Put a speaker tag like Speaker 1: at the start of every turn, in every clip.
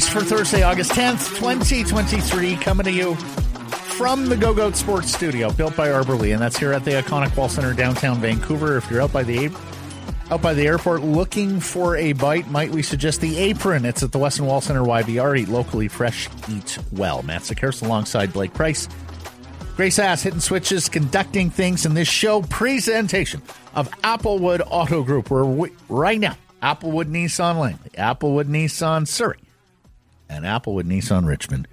Speaker 1: Price for Thursday, August 10th, 2023, coming to you from the Go Goat Sports Studio, built by Arbor Lee, and that's here at the iconic Wall Center, downtown Vancouver. If you're out by the out by the airport looking for a bite, might we suggest the apron? It's at the Westin Wall Center YVR. Eat locally, fresh, eat well. Matt Sekeres alongside Blake Price. Grace Ass hitting switches, conducting things in this show presentation of Applewood Auto Group. We're we, right now, Applewood Nissan Langley, Applewood Nissan Surrey, and Applewood Nissan Richmond.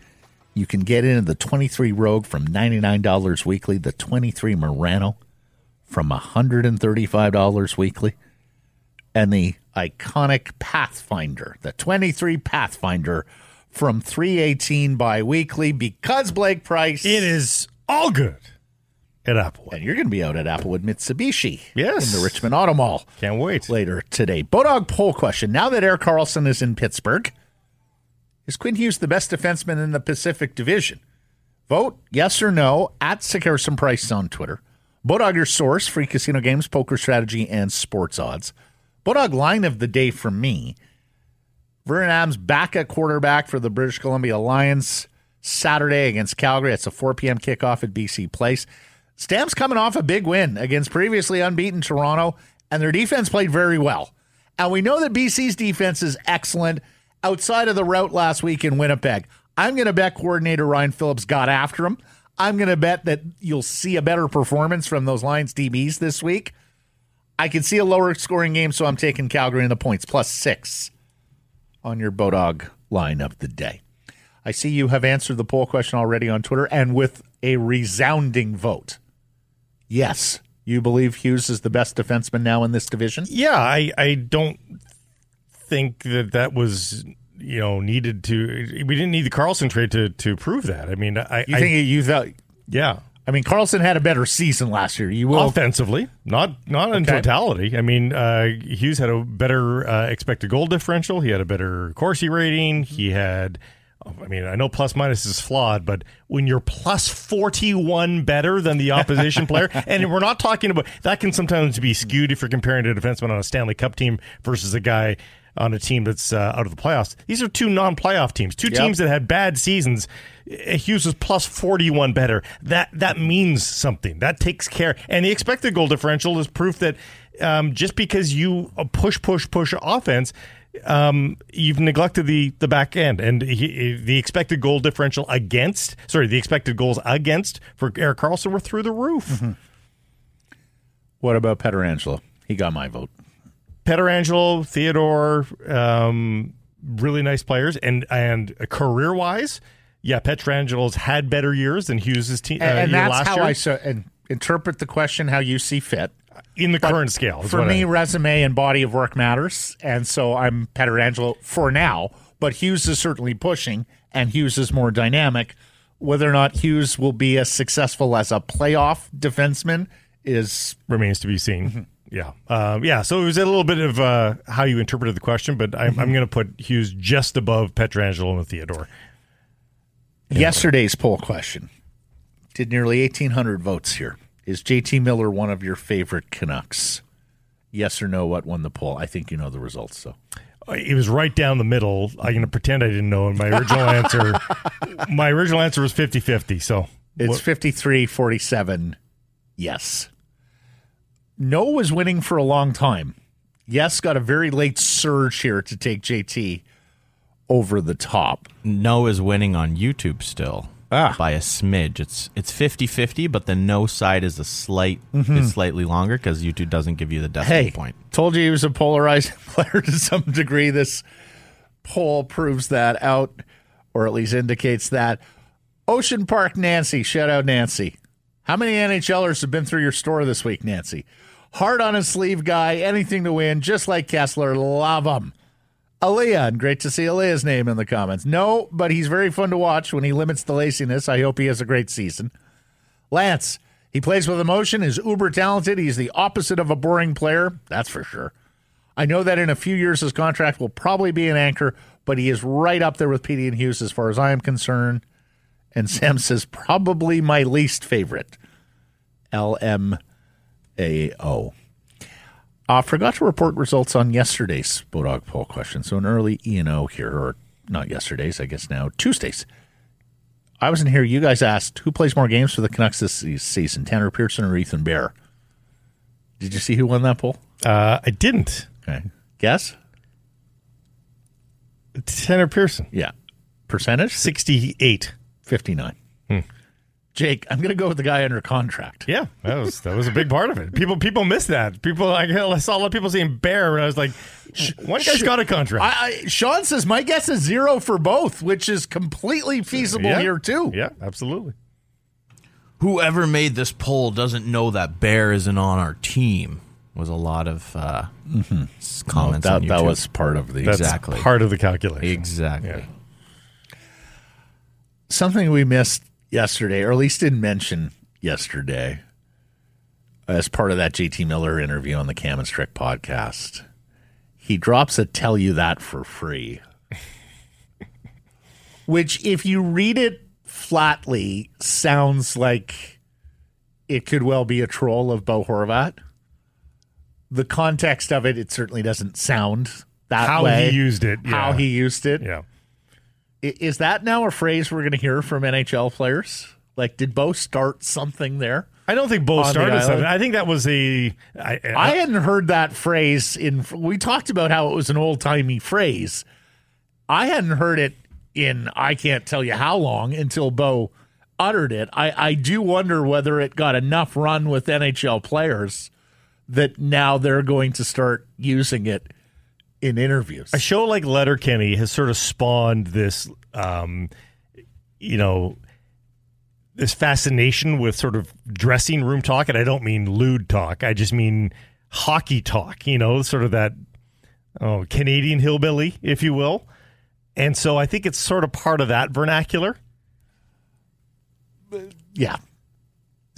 Speaker 1: You can get into the 23 Rogue from $99 weekly, the 23 Murano from $135 weekly, and the iconic Pathfinder, the 23 Pathfinder from 318 bi-weekly because Blake Price.
Speaker 2: It is all good at Applewood.
Speaker 1: And you're going to be out at Applewood Mitsubishi.
Speaker 2: Yes.
Speaker 1: In the Richmond Auto Mall.
Speaker 2: Can't wait.
Speaker 1: Later today. Bodog poll question. Now that Erik Karlsson is in Pittsburgh, is Quinn Hughes the best defenseman in the Pacific Division? Vote yes or no at Sekeres Price on Twitter. Bodog, your source, free casino games, poker strategy, and sports odds. Bodog line of the day for me. Vernon Adams back at quarterback for the British Columbia Lions Saturday against Calgary. It's a 4 p.m. kickoff at BC Place. Stamps coming off a big win against previously unbeaten Toronto, and their defense played very well. And we know that BC's defense is excellent outside of the route last week in Winnipeg. I'm going to bet coordinator Ryan Phillips got after him. I'm going to bet that you'll see a better performance from those Lions DBs this week. I can see a lower scoring game, so I'm taking Calgary in the points plus six on your Bodog line of the day. I see you have answered the poll question already on Twitter and with a resounding vote. Yes, you believe Hughes is the best defenseman now in this division?
Speaker 2: Yeah, I, I don't think that that was you know needed to. We didn't need the Karlsson trade to to prove that. I mean, I
Speaker 1: you think
Speaker 2: I,
Speaker 1: you thought?
Speaker 2: Yeah,
Speaker 1: I mean, Karlsson had a better season last year. You will
Speaker 2: offensively, not not in okay. totality. I mean, uh, Hughes had a better uh, expected goal differential. He had a better Corsi rating. He had I mean, I know plus minus is flawed, but when you're plus 41 better than the opposition player, and we're not talking about that, can sometimes be skewed if you're comparing a defenseman on a Stanley Cup team versus a guy on a team that's uh, out of the playoffs. These are two non-playoff teams, two yep. teams that had bad seasons. Hughes is plus 41 better. That that means something. That takes care. And the expected goal differential is proof that um, just because you push, push, push offense um, you've neglected the the back end and he, the expected goal differential against. Sorry, the expected goals against for Erik Karlsson were through the roof. Mm-hmm.
Speaker 1: What about Pietrangelo? He got my vote.
Speaker 2: Pietrangelo, Theodore, um, really nice players, and and career wise, yeah, Pietrangelo's had better years than Hughes's team. Uh,
Speaker 1: and, and that's how
Speaker 2: year.
Speaker 1: I so, and interpret the question how you see fit
Speaker 2: in the but current scale.
Speaker 1: For me,
Speaker 2: I,
Speaker 1: resume and body of work matters, and so I'm Pietrangelo for now. But Hughes is certainly pushing, and Hughes is more dynamic. Whether or not Hughes will be as successful as a playoff defenseman is
Speaker 2: remains to be seen. Mm-hmm. Yeah, um, yeah. So it was a little bit of uh, how you interpreted the question, but I'm, mm-hmm. I'm going to put Hughes just above Pietrangelo and Theodore.
Speaker 1: Yesterday's poll question did nearly 1,800 votes here. Is JT Miller one of your favorite Canucks? Yes or no? What won the poll? I think you know the results. So
Speaker 2: it was right down the middle. I'm going to pretend I didn't know. And my original answer, my original answer was 50-50. So
Speaker 1: it's 53-47. Yes. No was winning for a long time. Yes got a very late surge here to take JT over the top.
Speaker 3: No is winning on YouTube still
Speaker 1: ah.
Speaker 3: by a smidge. It's it's 50-50, but the no side is a slight mm-hmm. is slightly longer because YouTube doesn't give you the decimal
Speaker 1: hey,
Speaker 3: point.
Speaker 1: Told you he was a polarizing player to some degree. This poll proves that out, or at least indicates that. Ocean Park Nancy, shout out Nancy. How many NHLers have been through your store this week, Nancy? Hard on his sleeve guy, anything to win, just like Kesler. Love him. Aaliyah, and great to see Aaliyah's name in the comments. No, but he's very fun to watch when he limits the laziness. I hope he has a great season. Lance, he plays with emotion, is uber talented. He's the opposite of a boring player, that's for sure. I know that in a few years his contract will probably be an anchor, but he is right up there with Petey and Hughes as far as I am concerned. And Sam says, probably my least favorite. LMAO. Uh, forgot to report results on yesterday's Bodog poll question. So an early E and O here, or not yesterday's, I guess now Tuesdays. I wasn't here. You guys asked who plays more games for the Canucks this season, Tanner Pearson or Ethan Bear. Did you see who won that poll?
Speaker 2: Uh, I didn't.
Speaker 1: Okay, guess.
Speaker 2: Tanner Pearson,
Speaker 1: Yeah, percentage
Speaker 2: sixty-eight.
Speaker 1: fifty nine. Jake, I'm going to go with the guy under contract.
Speaker 2: Yeah, that was that was a big part of it. People people miss that. People I saw a lot of people saying Bear, and I was like, one guy's got a contract.
Speaker 1: I, I, Sean says my guess is zero for both, which is completely feasible
Speaker 2: yeah.
Speaker 1: here too.
Speaker 2: Yeah, absolutely.
Speaker 3: Whoever made this poll doesn't know that Bear isn't on our team. Was a lot of uh, s- comments.
Speaker 1: that
Speaker 3: on
Speaker 1: that
Speaker 3: YouTube.
Speaker 1: was part of the
Speaker 2: That's
Speaker 3: Exactly.
Speaker 2: part of the calculation.
Speaker 3: exactly.
Speaker 2: Yeah.
Speaker 1: something we missed yesterday, or at least didn't mention yesterday, as part of that JT Miller interview on the Cam and Strick podcast. He drops a "Tell you that for free," which, if you read it flatly, sounds like it could well be a troll of Bo Horvat. The context of it, it certainly doesn't sound that
Speaker 2: How
Speaker 1: way.
Speaker 2: he used it. Yeah.
Speaker 1: how he used it.
Speaker 2: Yeah.
Speaker 1: I- Is that now a phrase we're going to hear from NHL players? Like, did Bo start something there?
Speaker 2: I don't think Bo started something. I think that was a. I,
Speaker 1: I hadn't heard that phrase in. We talked about how it was an old timey phrase. I hadn't heard it in I can't tell you how long until Bo uttered it. I, I do wonder whether it got enough run with NHL players that now they're going to start using it in interviews.
Speaker 2: a show like Letterkenny has sort of spawned this, um, you know, this fascination with sort of dressing room talk, and I don't mean lewd talk. I just mean hockey talk. You know, sort of that oh Canadian hillbilly, if you will. And so I think it's sort of part of that vernacular.
Speaker 1: yeah.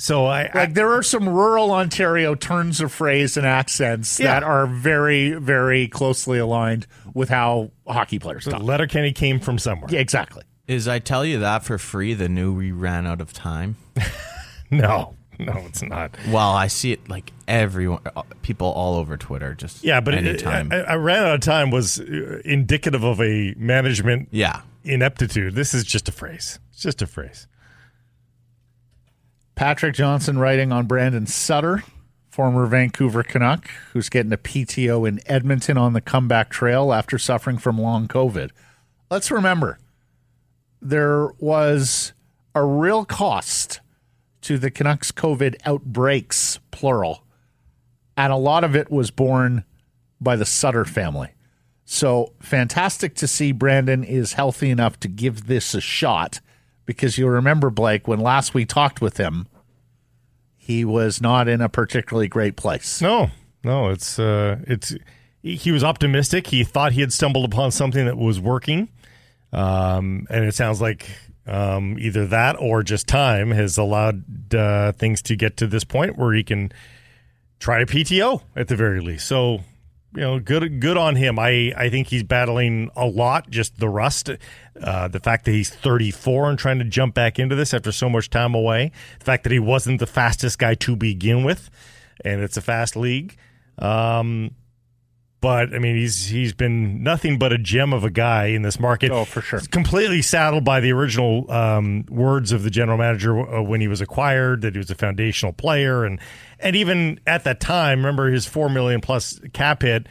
Speaker 2: So I, I
Speaker 1: like there are some rural Ontario turns of phrase and accents
Speaker 2: Yeah.
Speaker 1: that are very, very closely aligned with how hockey players talk.
Speaker 2: Letterkenny came from somewhere.
Speaker 1: Yeah, exactly.
Speaker 3: Is I tell you that for free? The new we ran out of time.
Speaker 2: No, no, it's not.
Speaker 3: Well, I see it like everyone, uh, people all over Twitter. Just
Speaker 2: Yeah, but it,
Speaker 3: anytime.
Speaker 2: I, I ran out of time was uh, indicative of a management
Speaker 3: yeah,
Speaker 2: ineptitude. This is just a phrase. It's just a phrase.
Speaker 1: Patrick Johnson writing on Brandon Sutter, former Vancouver Canuck, who's getting a PTO in Edmonton on the comeback trail after suffering from long COVID. Let's remember, there was a real cost to the Canucks COVID outbreaks, plural, and a lot of it was borne by the Sutter family. So fantastic to see Brandon is healthy enough to give this a shot because you'll remember, Blake, when last we talked with him, he was not in a particularly great place.
Speaker 2: No, no, it's uh, it's he was optimistic. He thought he had stumbled upon something that was working, um, and it sounds like um, either that or just time has allowed uh, things to get to this point where he can try a PTO at the very least. So you know, good good on him. I I think he's battling a lot, just the rust, uh, the fact that he's 34 and trying to jump back into this after so much time away, the fact that he wasn't the fastest guy to begin with, and it's a fast league. Um, but I mean, he's he's been nothing but a gem of a guy in this market.
Speaker 1: Oh, for sure.
Speaker 2: Completely saddled by the original um, words of the general manager uh, when he was acquired that he was a foundational player, and and even at that time, remember his four million plus cap hit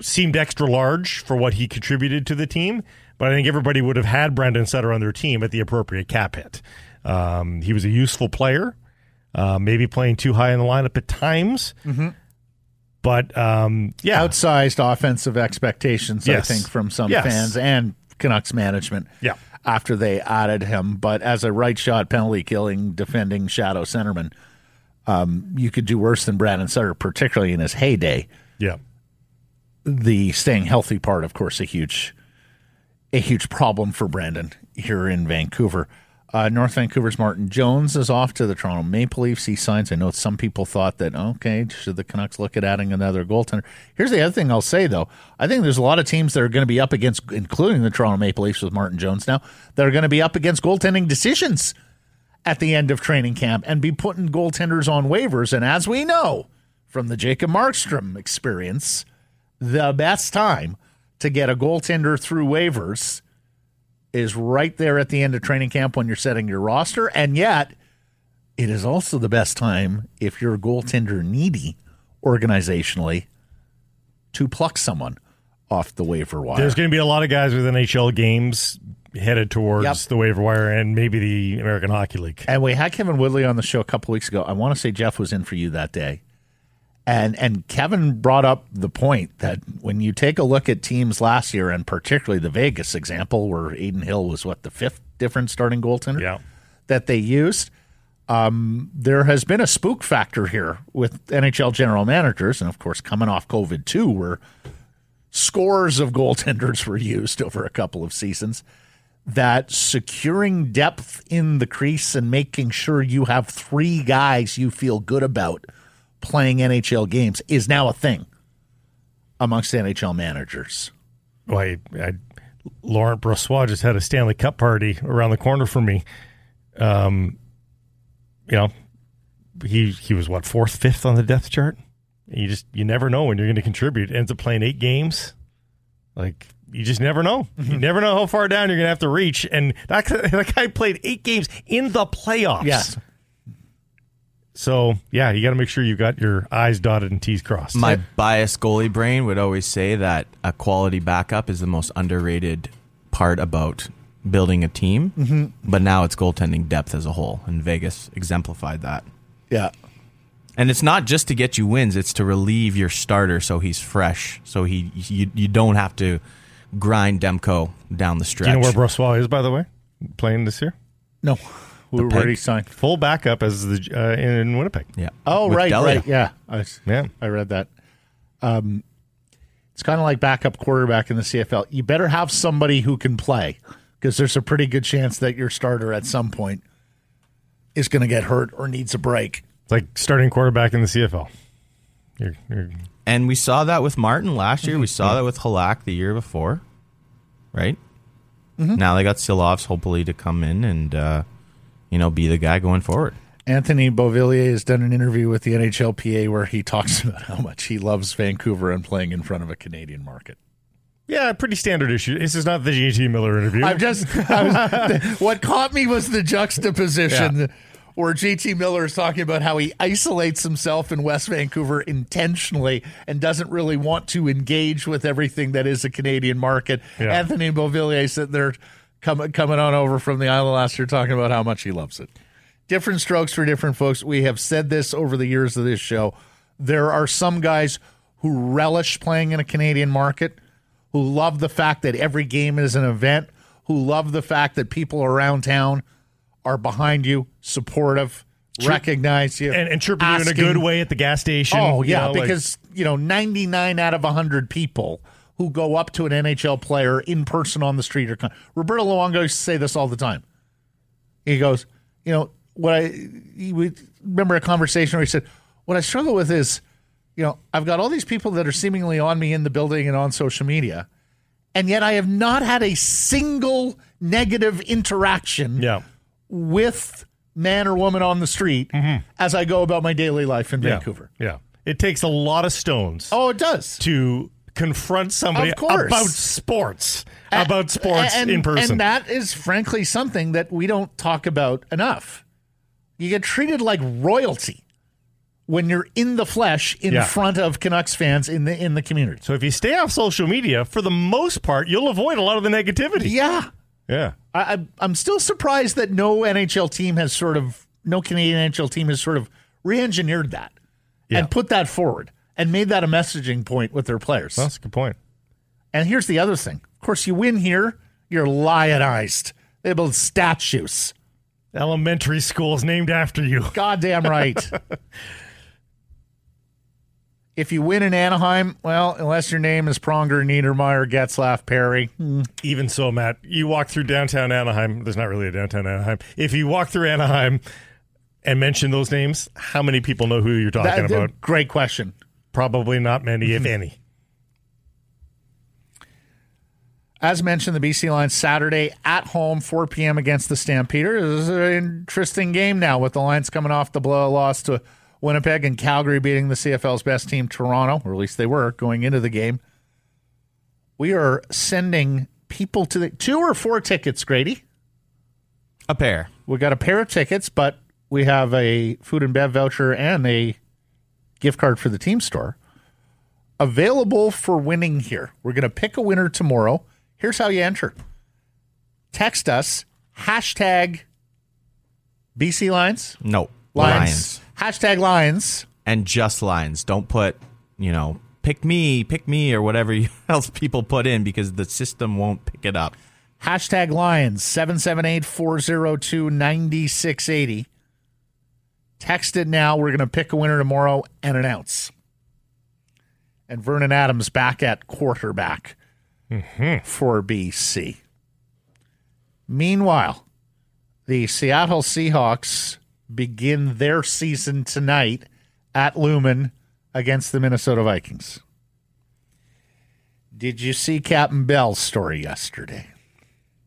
Speaker 2: seemed extra large for what he contributed to the team. But I think everybody would have had Brandon Sutter on their team at the appropriate cap hit. Um, he was a useful player, uh, maybe playing too high in the lineup at times. But um, yeah,
Speaker 1: Outsized offensive expectations,
Speaker 2: Yes.
Speaker 1: I think, from some
Speaker 2: Yes.
Speaker 1: fans and Canucks management.
Speaker 2: Yeah.
Speaker 1: After they added him, but as a right shot penalty killing defending shadow centerman, um, you could do worse than Brandon Sutter, particularly in his heyday.
Speaker 2: yeah.
Speaker 1: the staying healthy part, of course, a huge, a huge problem for Brandon here in Vancouver. Uh, North Vancouver's Martin Jones is off to the Toronto Maple Leafs. He signs. I know some people thought that okay, should the Canucks look at adding another goaltender? Here's the other thing I'll say though. I think there's a lot of teams that are going to be up against, including the Toronto Maple Leafs with Martin Jones now, that are going to be up against goaltending decisions at the end of training camp and be putting goaltenders on waivers. And as we know from the Jacob Markstrom experience, the best time to get a goaltender through waivers is right there at the end of training camp when you're setting your roster. And yet, it is also the best time if you're goaltender needy organizationally to pluck someone off the waiver wire.
Speaker 2: There's going to be a lot of guys with NHL games headed towards
Speaker 1: Yep.
Speaker 2: the waiver wire and maybe the American Hockey League.
Speaker 1: And we had Kevin Woodley on the show a couple weeks ago. I want to say Jeff was in for you that day. And and Kevin brought up the point that when you take a look at teams last year, and particularly the Vegas example, where Adin Hill was what the fifth different starting goaltender
Speaker 2: Yeah.
Speaker 1: that they used, um, there has been a spook factor here with NHL general managers, and of course coming off COVID too, where scores of goaltenders were used over a couple of seasons that securing depth in the crease and making sure you have three guys you feel good about playing NHL games is now a thing amongst NHL managers.
Speaker 2: Well, I, I, Laurent Brossoit just had a Stanley Cup party around the corner from me. Um, you know, he he was what fourth, fifth on the depth chart. You just you never know when you're going to contribute. Ends up playing eight games. Like you just never know. You never know how far down you're going to have to reach. And that that guy played eight games in the playoffs.
Speaker 1: Yes.
Speaker 2: So yeah, you got to make sure you got your I's dotted and T's crossed.
Speaker 3: My biased goalie brain would always say that a quality backup is the most underrated part about building a team. Mm-hmm. But now it's goaltending depth as a whole, and Vegas exemplified that.
Speaker 1: Yeah.
Speaker 3: And it's not just to get you wins; it's to relieve your starter so he's fresh, so he you, you don't have to grind Demko down the stretch.
Speaker 2: Do you know where Brossoit is, by the way, playing this year?
Speaker 1: No. We
Speaker 3: peg-
Speaker 1: already signed.
Speaker 2: Full backup as the uh, in Winnipeg.
Speaker 3: yeah.
Speaker 1: Oh,
Speaker 3: With
Speaker 1: right,
Speaker 3: Delia.
Speaker 1: right. Yeah. I,
Speaker 2: Yeah.
Speaker 1: I read that. Um, it's kind of like backup quarterback in the CFL. You better have somebody who can play because there's a pretty good chance that your starter at some point is going to get hurt or needs a break.
Speaker 2: It's like starting quarterback in the CFL. You're, you're,
Speaker 3: And we saw that with Martin last year. We saw that with Halak the year before, right? Now they got Silovs hopefully to come in and uh, you know be the guy going forward.
Speaker 1: Anthony Beauvillier has done an interview with the NHLPA where he talks about how much he loves Vancouver and playing in front of a Canadian market.
Speaker 2: yeah, pretty standard issue. This is not the JT Miller interview.
Speaker 1: I'm just I was, what caught me was the juxtaposition
Speaker 2: Yeah.
Speaker 1: where JT Miller is talking about how he isolates himself in West Vancouver intentionally and doesn't really want to engage with everything that is a Canadian market.
Speaker 2: Yeah.
Speaker 1: Anthony Beauvillier sitting there coming coming on over from the island last year talking about how much he loves it. Different strokes for different folks. We have said this over the years of this show. There are some guys who relish playing in a Canadian market, who love the fact that every game is an event, who love the fact that people around town are behind you, supportive, recognize you,
Speaker 2: and, and chirping you in a good way at the gas station.
Speaker 1: Oh
Speaker 2: you
Speaker 1: yeah,
Speaker 2: know, like-
Speaker 1: because you know, 99 out of 100 people who go up to an NHL player in person on the street con- Roberto Luongo used to say this all the time. He goes, you know, what I remember a conversation where he said, "What I struggle with is, you know, I've got all these people that are seemingly on me in the building and on social media, and yet I have not had a single negative interaction
Speaker 2: yeah,
Speaker 1: with man or woman on the street as I go about my daily life in
Speaker 2: Mm-hmm. yeah,
Speaker 1: Vancouver."
Speaker 2: yeah. It takes a lot of stones
Speaker 1: Oh, it does.
Speaker 2: to confront somebody about sports, about sports
Speaker 1: and,
Speaker 2: in person.
Speaker 1: And that is frankly something that we don't talk about enough. You get treated like royalty when you're in the flesh in
Speaker 2: Yeah.
Speaker 1: front of Canucks fans in the in the community.
Speaker 2: so if you stay off social media, for the most part, you'll avoid a lot of the negativity.
Speaker 1: Yeah.
Speaker 2: Yeah.
Speaker 1: I, I I'm still surprised that no NHL team has sort of no Canadian NHL team has sort of re-engineered that
Speaker 2: Yeah.
Speaker 1: and put that forward and made that a messaging point with their players.
Speaker 2: That's a good point.
Speaker 1: And here's the other thing. Of course, you win here, you're lionized. They build statues.
Speaker 2: Elementary schools named after you.
Speaker 1: Goddamn right. if you win in Anaheim, well, unless your name is Pronger, Niedermayer, Getzlaf, Perry, hmm,
Speaker 2: Even so, Matt, you walk through downtown Anaheim. There's not really a downtown Anaheim. If you walk through Anaheim and mention those names, how many people know who you're talking
Speaker 1: that-
Speaker 2: about?
Speaker 1: great question.
Speaker 2: Probably not many, if mm-hmm. any.
Speaker 1: As mentioned, the BC Lions Saturday at home, 4 p.m. against the Stampeders. This is an interesting game now with the Lions coming off the blow loss to Winnipeg and Calgary beating the CFL's best team, Toronto, or at least they were going into the game. We are sending people to the two or four tickets, Grady.
Speaker 3: A pair.
Speaker 1: We got a pair of tickets, but we have a food and bev voucher and a gift card for the team store available for winning here. We're going to pick a winner tomorrow. Here's how you enter text us hashtag BC Lions.
Speaker 3: No.
Speaker 1: Lions. Hashtag Lions.
Speaker 3: And just Lions. Don't put, you know, pick me, pick me, or whatever else people put in because the system won't pick it up.
Speaker 1: Hashtag Lions 778 402 9680. Text it now. We're going to pick a winner tomorrow and announce. And Vernon Adams back at quarterback for BC. Meanwhile, the Seattle Seahawks begin their season tonight at Lumen against the Minnesota Vikings. Did you see Captain Bell's story yesterday?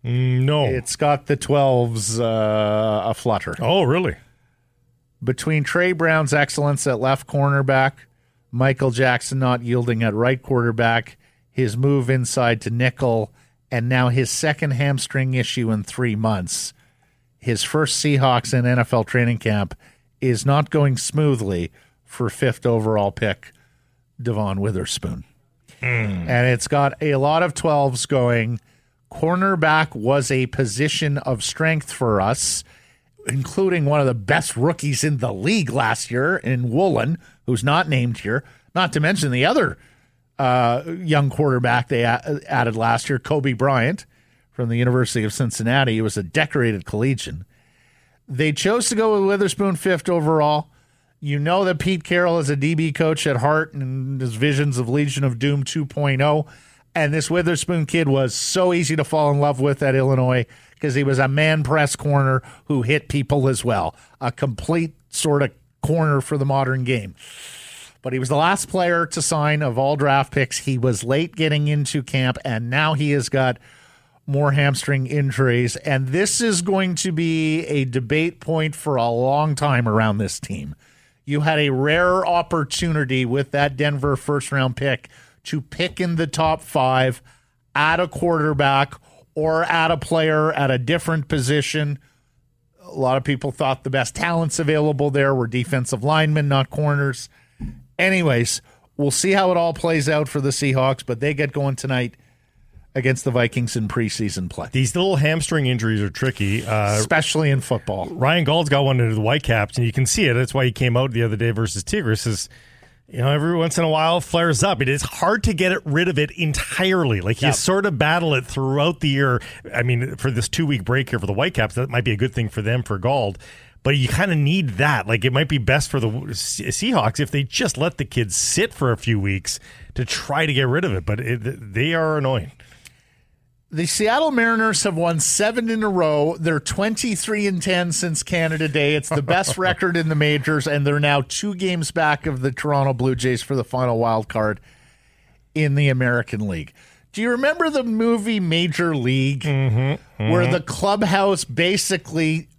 Speaker 2: Mm, no.
Speaker 1: It's got the 12s uh, a flutter.
Speaker 2: oh, really?
Speaker 1: Between Tre Brown's excellence at left cornerback, Michael Jackson not yielding at right quarterback, his move inside to nickel, and now his second hamstring issue in three months, his first Seahawks in NFL training camp is not going smoothly for fifth overall pick, Devon Witherspoon. Hmm. And it's got a lot of 12s going. Cornerback was a position of strength for us, including one of the best rookies in the league last year in Woolen, who's not named here. Not to mention the other uh, young quarterback they a- added last year, Coby Bryant from the University of Cincinnati. He was a decorated collegian. They chose to go with Witherspoon fifth overall. You know that Pete Carroll is a DB coach at heart and his visions of Legion of Doom 2.0. And this Witherspoon kid was so easy to fall in love with at Illinois because he was a man press corner who hit people as well. A complete sort of corner for the modern game. But he was the last player to sign of all draft picks. He was late getting into camp, and now he has got more hamstring injuries. And this is going to be a debate point for a long time around this team. You had a rare opportunity with that Denver first round pick to pick in the top five at a quarterback or at a player at a different position. A lot of people thought the best talents available there were defensive linemen, not corners. Anyways, we'll see how it all plays out for the Seahawks, but they get going tonight against the Vikings in preseason play,
Speaker 2: These little hamstring injuries are tricky. Uh,
Speaker 1: especially in football.
Speaker 2: Ryan Gauld's got one into the Whitecaps, and you can see it. That's why he came out the other day versus Tigres. Is you know every once in a while flares up. It is hard to get it rid of it entirely. Like you
Speaker 1: Yep.
Speaker 2: sort of battle it throughout the year. I mean, for this two week break here for the Whitecaps, that might be a good thing for them for Gauld. But you kind of need that. Like it might be best for the Seahawks if they just let the kids sit for a few weeks to try to get rid of it. But it, they are annoying.
Speaker 1: The Seattle Mariners have won seven in a row. They're 23 and 10 since Canada Day. It's the best record in the majors, and they're now two games back of the Toronto Blue Jays for the final wild card in the American League. Do you remember the movie Major League, mm-hmm, where mm-hmm. the clubhouse basically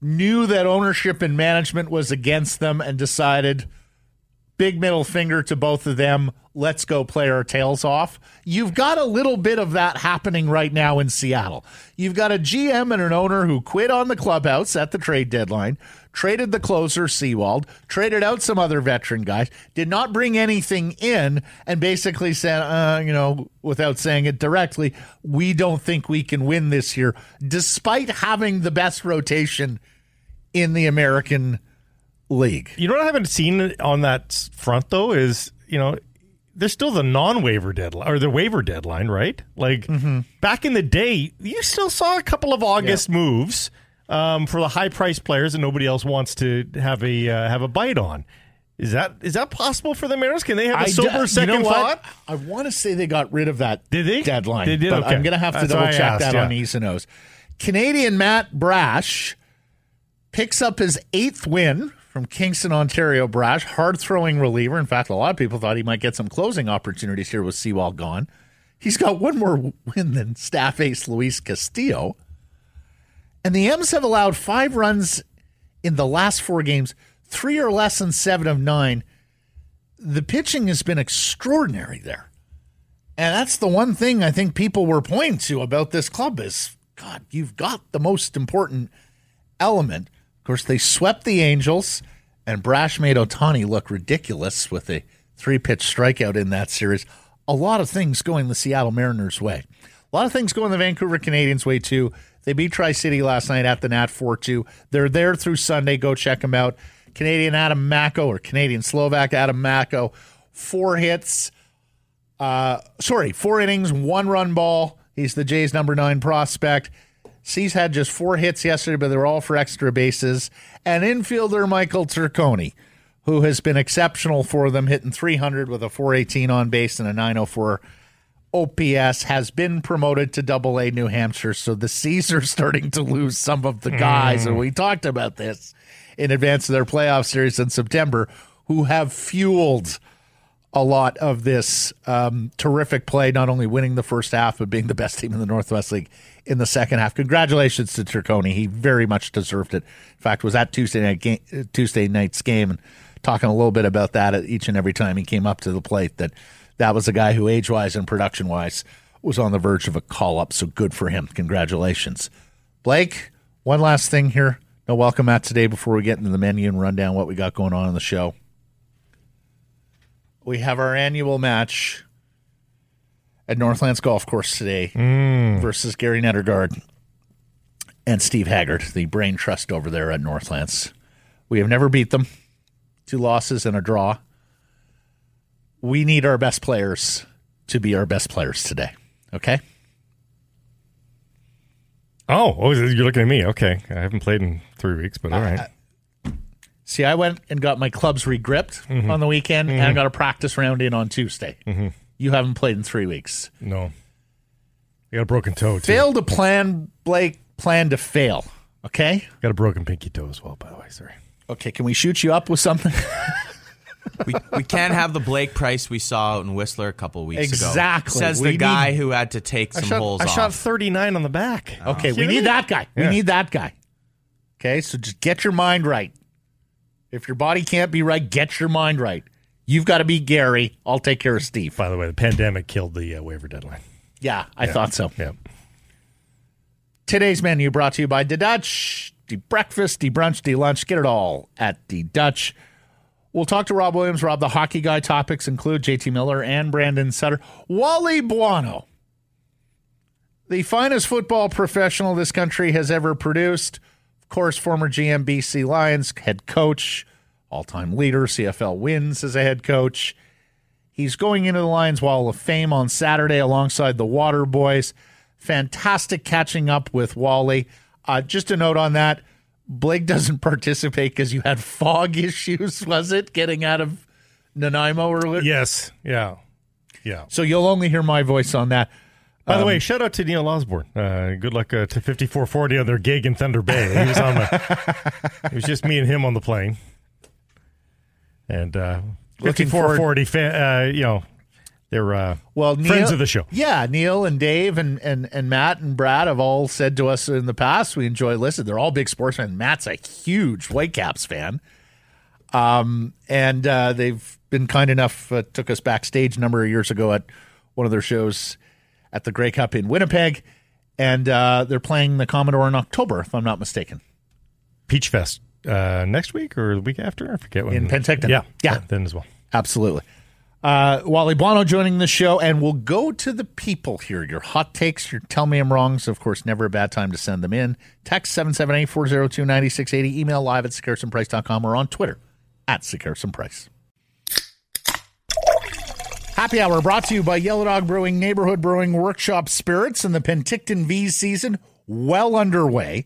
Speaker 1: knew that ownership and management was against them and decided big middle finger to both of them. Let's go play our tails off. You've got a little bit of that happening right now in Seattle. You've got a GM and an owner who quit on the clubhouse at the trade deadline, traded the closer Sewald, traded out some other veteran guys, did not bring anything in, and basically said, uh, you know, without saying it directly, we don't think we can win this year, despite having the best rotation in the American League.
Speaker 2: You know what I haven't seen on that front though is you know there's still the non-waiver deadline or the waiver deadline, right? Like back in the day, you still saw a couple of August moves um, for the high-priced players that nobody else wants to have a uh, have a bite on. Is that is that possible for the Mariners? Can they have a sober
Speaker 1: d- you
Speaker 2: second
Speaker 1: know what?
Speaker 2: thought?
Speaker 1: I want to say they got rid of that
Speaker 2: Did they?
Speaker 1: deadline.
Speaker 2: They did?
Speaker 1: But
Speaker 2: Okay.
Speaker 1: I'm going to have to
Speaker 2: That's
Speaker 1: double check
Speaker 2: asked,
Speaker 1: that
Speaker 2: yeah.
Speaker 1: on E's and O's. Canadian Matt Brash picks up his eighth win from Kingston, Ontario. Brash, hard throwing reliever. In fact, a lot of people thought he might get some closing opportunities here with Sewald gone. He's got one more win than staff ace Luis Castillo. And the M's have allowed five runs in the last four games, three or less than seven of nine. The pitching has been extraordinary there. And that's the one thing I think people were pointing to about this club is God, you've got the most important element. Of course, they swept the Angels, and Brash made Ohtani look ridiculous with a three pitch strikeout in that series. A lot of things going the Seattle Mariners' way. A lot of things going the Vancouver Canadians' way, too. They beat Tri City last night at the Nat 4 2. They're there through Sunday. Go check them out. Canadian Adam Macko, or Canadian Slovak Adam Macko, four hits. Uh, sorry, four innings, one run ball. He's the Jays' number nine prospect. C's had just four hits yesterday, but they're all for extra bases. And infielder Michael Turconi, who has been exceptional for them, hitting 300 with a 418 on base and a 904 OPS, has been promoted to Double A New Hampshire. So the C's are starting to lose some of the guys, and we talked about this in advance of their playoff series in September, who have fueled a lot of this um, terrific play, not only winning the first half, but being the best team in the Northwest League in the second half. Congratulations to Turconi. He very much deserved it. In fact, was at Tuesday night game, Tuesday night's game and talking a little bit about that each and every time he came up to the plate. That that was a guy who, age wise and production wise, was on the verge of a call up. So good for him. Congratulations, Blake. One last thing here. No welcome mat today before we get into the menu and rundown what we got going on in the show we have our annual match at Northlands Golf Course today mm. versus Gary Nettergaard and Steve Haggard, the brain trust over there at Northlands. We have never beat them. Two losses and a draw. We need our best players to be our best players today. Okay?
Speaker 2: Oh, oh, you're looking at me. Okay. I haven't played in three weeks, but all right. Uh,
Speaker 1: See, I went and got my clubs regripped mm-hmm. on the weekend, mm-hmm. and I got a practice round in on Tuesday. Mm-hmm. You haven't played in three weeks.
Speaker 2: No. You got a broken toe, too.
Speaker 1: Fail to plan, Blake. Plan to fail. Okay?
Speaker 2: Got a broken pinky toe as well, by the way. Sorry.
Speaker 1: Okay, can we shoot you up with something?
Speaker 3: we, we can't have the Blake Price we saw out in Whistler a couple weeks
Speaker 1: exactly.
Speaker 3: ago.
Speaker 1: Exactly.
Speaker 3: Says the guy who had to take some
Speaker 2: shot,
Speaker 3: holes
Speaker 2: I
Speaker 3: off.
Speaker 2: shot 39 on the back. Oh.
Speaker 1: Okay, we need that guy. Yeah. We need that guy. Okay, so just get your mind right. If your body can't be right, get your mind right. You've got to be Gary. I'll take care of Steve.
Speaker 2: By the way, the pandemic killed the uh, waiver deadline.
Speaker 1: Yeah, I
Speaker 2: yeah.
Speaker 1: thought so.
Speaker 2: Yeah.
Speaker 1: Today's menu brought to you by The Dutch. The breakfast, the brunch, the lunch. Get it all at The Dutch. We'll talk to Rob Williams. Rob, the hockey guy topics include JT Miller and Brandon Sutter. Wally Buono, the finest football professional this country has ever produced Of course, former GM BC Lions head coach, all time leader, CFL wins as a head coach. He's going into the Lions Wall of Fame on Saturday alongside the Water Boys. Fantastic catching up with Wally. Uh, just a note on that Blake doesn't participate because you had fog issues, was it? Getting out of Nanaimo earlier?
Speaker 2: Yes. Yeah. Yeah.
Speaker 1: So you'll only hear my voice on that.
Speaker 2: By the um, way, shout out to Neil Osborne. Uh, good luck uh, to 5440 on their gig in Thunder Bay. He was on the. it was just me and him on the plane, and uh, 5440. Fa- uh, you know, they're uh, well Neil, friends of the show.
Speaker 1: Yeah, Neil and Dave and, and and Matt and Brad have all said to us in the past we enjoy listening. They're all big sports fans. Matt's a huge Whitecaps fan, um, and uh, they've been kind enough uh, took us backstage a number of years ago at one of their shows at the Grey Cup in Winnipeg, and uh, they're playing the Commodore in October, if I'm not mistaken.
Speaker 2: Peach Fest uh, next week or the week after? I forget when.
Speaker 1: In Penticton.
Speaker 2: Yeah,
Speaker 1: yeah,
Speaker 2: then as well.
Speaker 1: Absolutely. Uh, Wally Buono joining the show, and we'll go to the people here. Your hot takes, your tell me I'm wrongs, of course, never a bad time to send them in. Text 778 402 9680, email live at sekeresandprice.com or on Twitter at sekeresandprice. Happy Hour brought to you by Yellow Dog Brewing, Neighborhood Brewing, Workshop Spirits, and the Penticton V season well underway.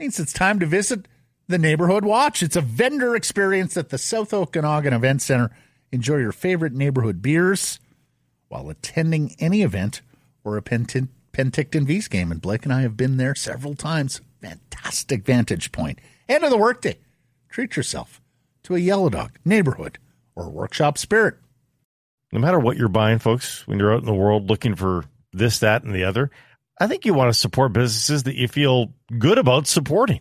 Speaker 1: Means it's time to visit the Neighborhood Watch. It's a vendor experience at the South Okanagan Event Center. Enjoy your favorite neighborhood beers while attending any event or a Penticton, V's game. And Blake and I have been there several times. Fantastic vantage point. End of the workday. Treat yourself to a Yellow Dog, Neighborhood, or Workshop Spirit
Speaker 2: no matter what you're buying, folks, when you're out in the world looking for this, that, and the other, I think you want to support businesses that you feel good about supporting.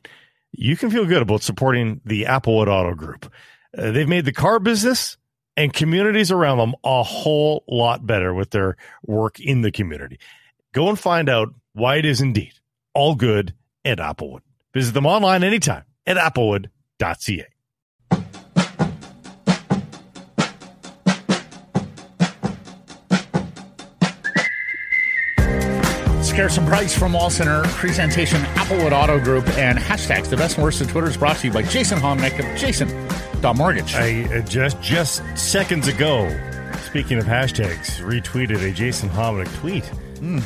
Speaker 2: You can feel good about supporting the Applewood Auto Group. Uh, they've made the car business and communities around them a whole lot better with their work in the community. Go and find out why it is indeed all good at Applewood. Visit them online anytime at applewood.ca.
Speaker 1: Garrison Price from Wall Center presentation Applewood Auto Group and hashtags the best and worst of Twitter is brought to you by Jason Homnick of Jason Mortgage.
Speaker 2: I uh, just just seconds ago, speaking of hashtags, retweeted a Jason Homnick tweet. Mm.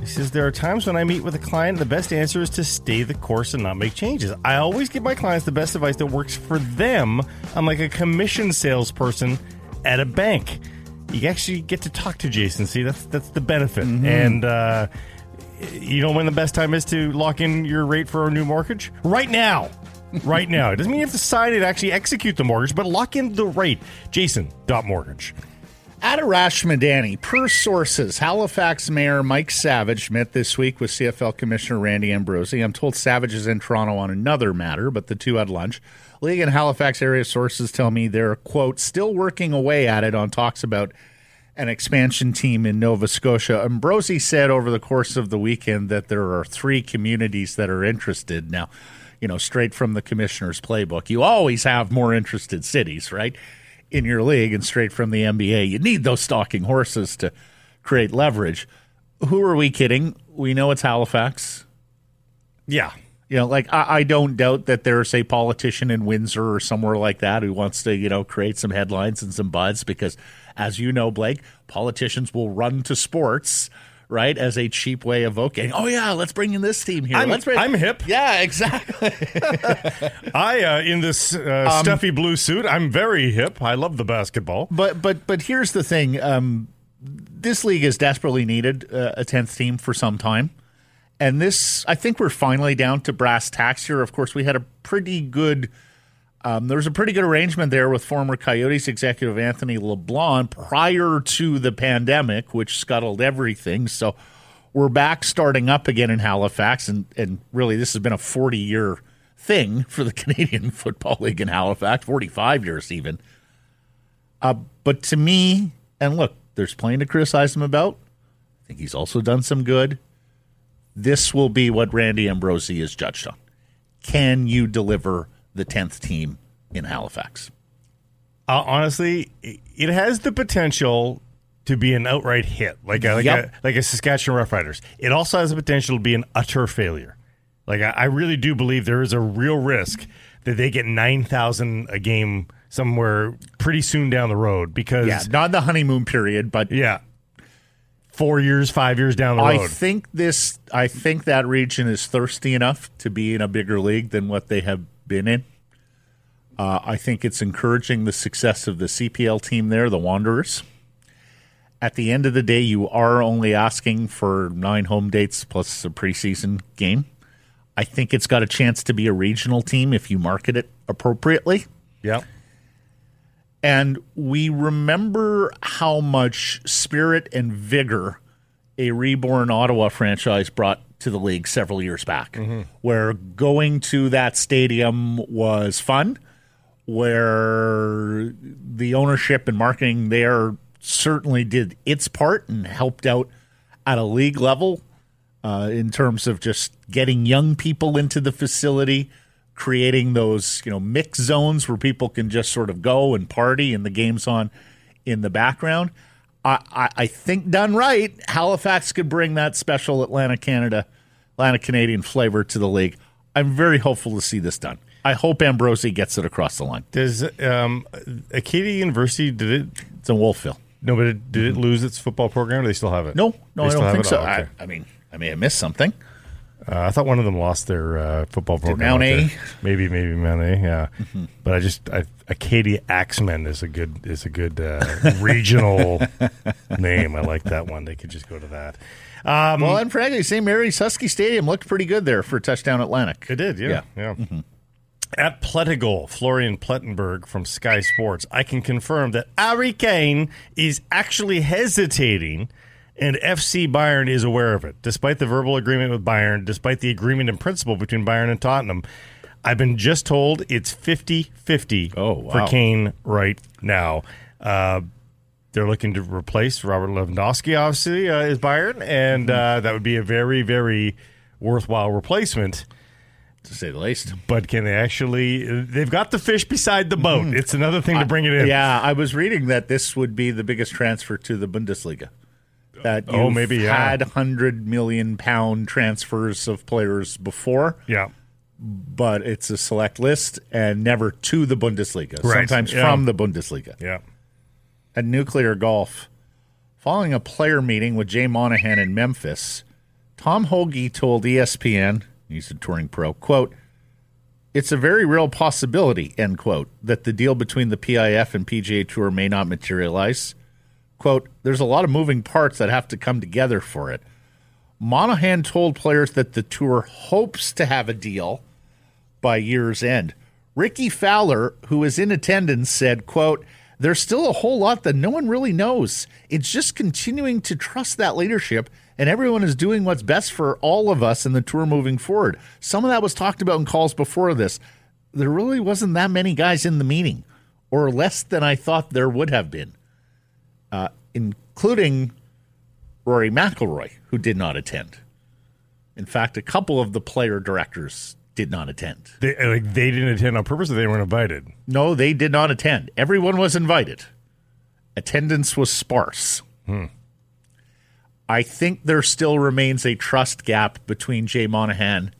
Speaker 2: He says there are times when I meet with a client, the best answer is to stay the course and not make changes. I always give my clients the best advice that works for them. I'm like a commission salesperson at a bank. You actually get to talk to Jason. See, that's that's the benefit. Mm-hmm. And uh, you know when the best time is to lock in your rate for a new mortgage? Right now. right now. It doesn't mean you have to sign it, actually execute the mortgage, but lock in the rate. Jason dot Jason.mortgage.
Speaker 1: Adarash Madani, per sources, Halifax Mayor Mike Savage met this week with CFL Commissioner Randy Ambrosie. I'm told Savage is in Toronto on another matter, but the two had lunch. League and Halifax area sources tell me they're, quote, still working away at it on talks about an expansion team in Nova Scotia. Ambrosie said over the course of the weekend that there are three communities that are interested. Now, you know, straight from the commissioner's playbook, you always have more interested cities, right, in your league, and straight from the NBA, you need those stalking horses to create leverage. Who are we kidding? We know it's Halifax.
Speaker 2: Yeah.
Speaker 1: You know, like I, I, don't doubt that there's a politician in Windsor or somewhere like that who wants to, you know, create some headlines and some buzz because as you know, Blake, politicians will run to sports right as a cheap way of voting. Oh yeah, let's bring in this team here.
Speaker 2: I'm,
Speaker 1: let's bring-
Speaker 2: I'm hip.
Speaker 1: Yeah, exactly.
Speaker 2: I uh, in this uh, um, stuffy blue suit. I'm very hip. I love the basketball.
Speaker 1: But but but here's the thing. Um, this league has desperately needed uh, a tenth team for some time. And this, I think we're finally down to brass tacks here. Of course, we had a pretty good um, there was a pretty good arrangement there with former Coyotes executive Anthony LeBlanc prior to the pandemic, which scuttled everything. So we're back starting up again in Halifax, and, and really this has been a 40 year thing for the Canadian Football League in Halifax, 45 years even. Uh, but to me, and look, there's plenty to criticize him about. I think he's also done some good. This will be what Randy Ambrosie is judged on. Can you deliver the 10th team in Halifax?
Speaker 2: Uh, honestly, it has the potential to be an outright hit, like a, like, yep. a, like a Saskatchewan Roughriders. It also has the potential to be an utter failure. Like I, I really do believe there is a real risk that they get nine thousand a game somewhere pretty soon down the road because
Speaker 1: yeah, not the honeymoon period, but
Speaker 2: yeah, four years, five years down the road.
Speaker 1: I think this. I think that region is thirsty enough to be in a bigger league than what they have been in. Uh, I think it's encouraging the success of the CPL team there, the Wanderers. At the end of the day, you are only asking for nine home dates plus a preseason game. I think it's got a chance to be a regional team if you market it appropriately.
Speaker 2: Yeah.
Speaker 1: And we remember how much spirit and vigor a reborn Ottawa franchise brought to the league several years back, mm-hmm. where going to that stadium was fun, where the ownership and marketing there certainly did its part and helped out at a league level uh, in terms of just getting young people into the facility, creating those you know mix zones where people can just sort of go and party and the games on in the background. I, I, think done right, Halifax could bring that special Atlanta Canada, Atlantic Canadian flavor to the league. I'm very hopeful to see this done. I hope Ambrosie gets it across the line.
Speaker 2: Does um, Acadia University did it?
Speaker 1: It's in Wolfville.
Speaker 2: No, but it, did it lose its football program? Or they still have it?
Speaker 1: No, no, they I don't think so. Oh, okay. I, I mean, I may have missed something.
Speaker 2: Uh, I thought one of them lost their uh, football program.
Speaker 1: Mount A,
Speaker 2: maybe maybe Mount A, yeah. Mm-hmm. But I just I, Acadia Axemen is a good is a good uh, regional name. I like that one. They could just go to that.
Speaker 1: Um, well, and frankly, St. Mary's Husky Stadium looked pretty good there for touchdown Atlantic.
Speaker 2: It did, yeah, yeah. yeah. Mm-hmm. At Plettigol, Florian Plettenberg from Sky Sports, I can confirm that Harry Kane is actually hesitating and FC Bayern is aware of it. Despite the verbal agreement with Bayern, despite the agreement in principle between Bayern and Tottenham, I've been just told it's 50 50
Speaker 1: oh, wow.
Speaker 2: for Kane right now. Uh, they're looking to replace Robert Lewandowski, obviously, uh, is Bayern, and uh, that would be a very, very worthwhile replacement.
Speaker 1: to say the least.
Speaker 2: But can they actually? They've got the fish beside the boat. It's another thing to bring it in.
Speaker 1: Yeah, I was reading that this would be the biggest transfer to the Bundesliga. That
Speaker 2: Oh,
Speaker 1: you've
Speaker 2: maybe, yeah.
Speaker 1: had hundred million pound transfers of players before,
Speaker 2: yeah.
Speaker 1: but it's a select list and never to the Bundesliga.
Speaker 2: Right,
Speaker 1: Sometimes
Speaker 2: yeah.
Speaker 1: from the Bundesliga.
Speaker 2: Yeah.
Speaker 1: At Nuclear Golf, following a player meeting with Jay Monahan in Memphis, Tom Hoge told ESPN, he's a touring pro, quote, it's a very real possibility, end quote, that the deal between the PIF and PGA Tour may not materialize. Quote, there's a lot of moving parts that have to come together for it. Monahan told players that the tour hopes to have a deal by year's end. Rickie Fowler, who is in attendance, said, quote, there's still a whole lot that no one really knows. It's just continuing to trust that leadership, and everyone is doing what's best for all of us in the tour moving forward. Some of that was talked about in calls before this. There really wasn't that many guys in the meeting, or less than I thought there would have been, uh, including Rory McIlroy, who did not attend. In fact, a couple of the player directors did not attend.
Speaker 2: They, like they didn't attend on purpose, or they weren't invited.
Speaker 1: No, they did not attend. Everyone was invited. Attendance was sparse. I think there still remains a trust gap between Jay Monahan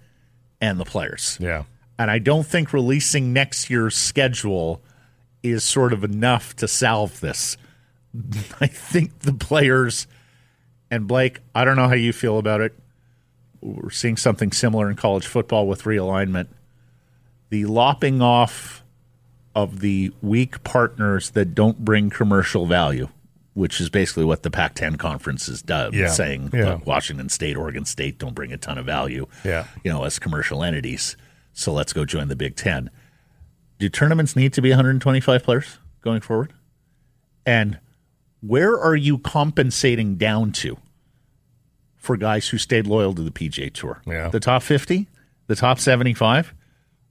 Speaker 1: and the players.
Speaker 2: Yeah.
Speaker 1: And I don't think releasing next year's schedule is sort of enough to salve this. I think the players and Blake, I don't know how you feel about it. We're seeing something similar in college football with realignment. The lopping off of the weak partners that don't bring commercial value, which is basically what the Pac 10 conference is done,
Speaker 2: Yeah.
Speaker 1: saying
Speaker 2: Yeah.
Speaker 1: Washington State, Oregon State don't bring a ton of value
Speaker 2: Yeah.
Speaker 1: you know, as commercial entities. So let's go join the Big Ten. Do tournaments need to be 125 players going forward? And where are you compensating down to for guys who stayed loyal to the PGA Tour?
Speaker 2: Yeah.
Speaker 1: The top 50? The top 75?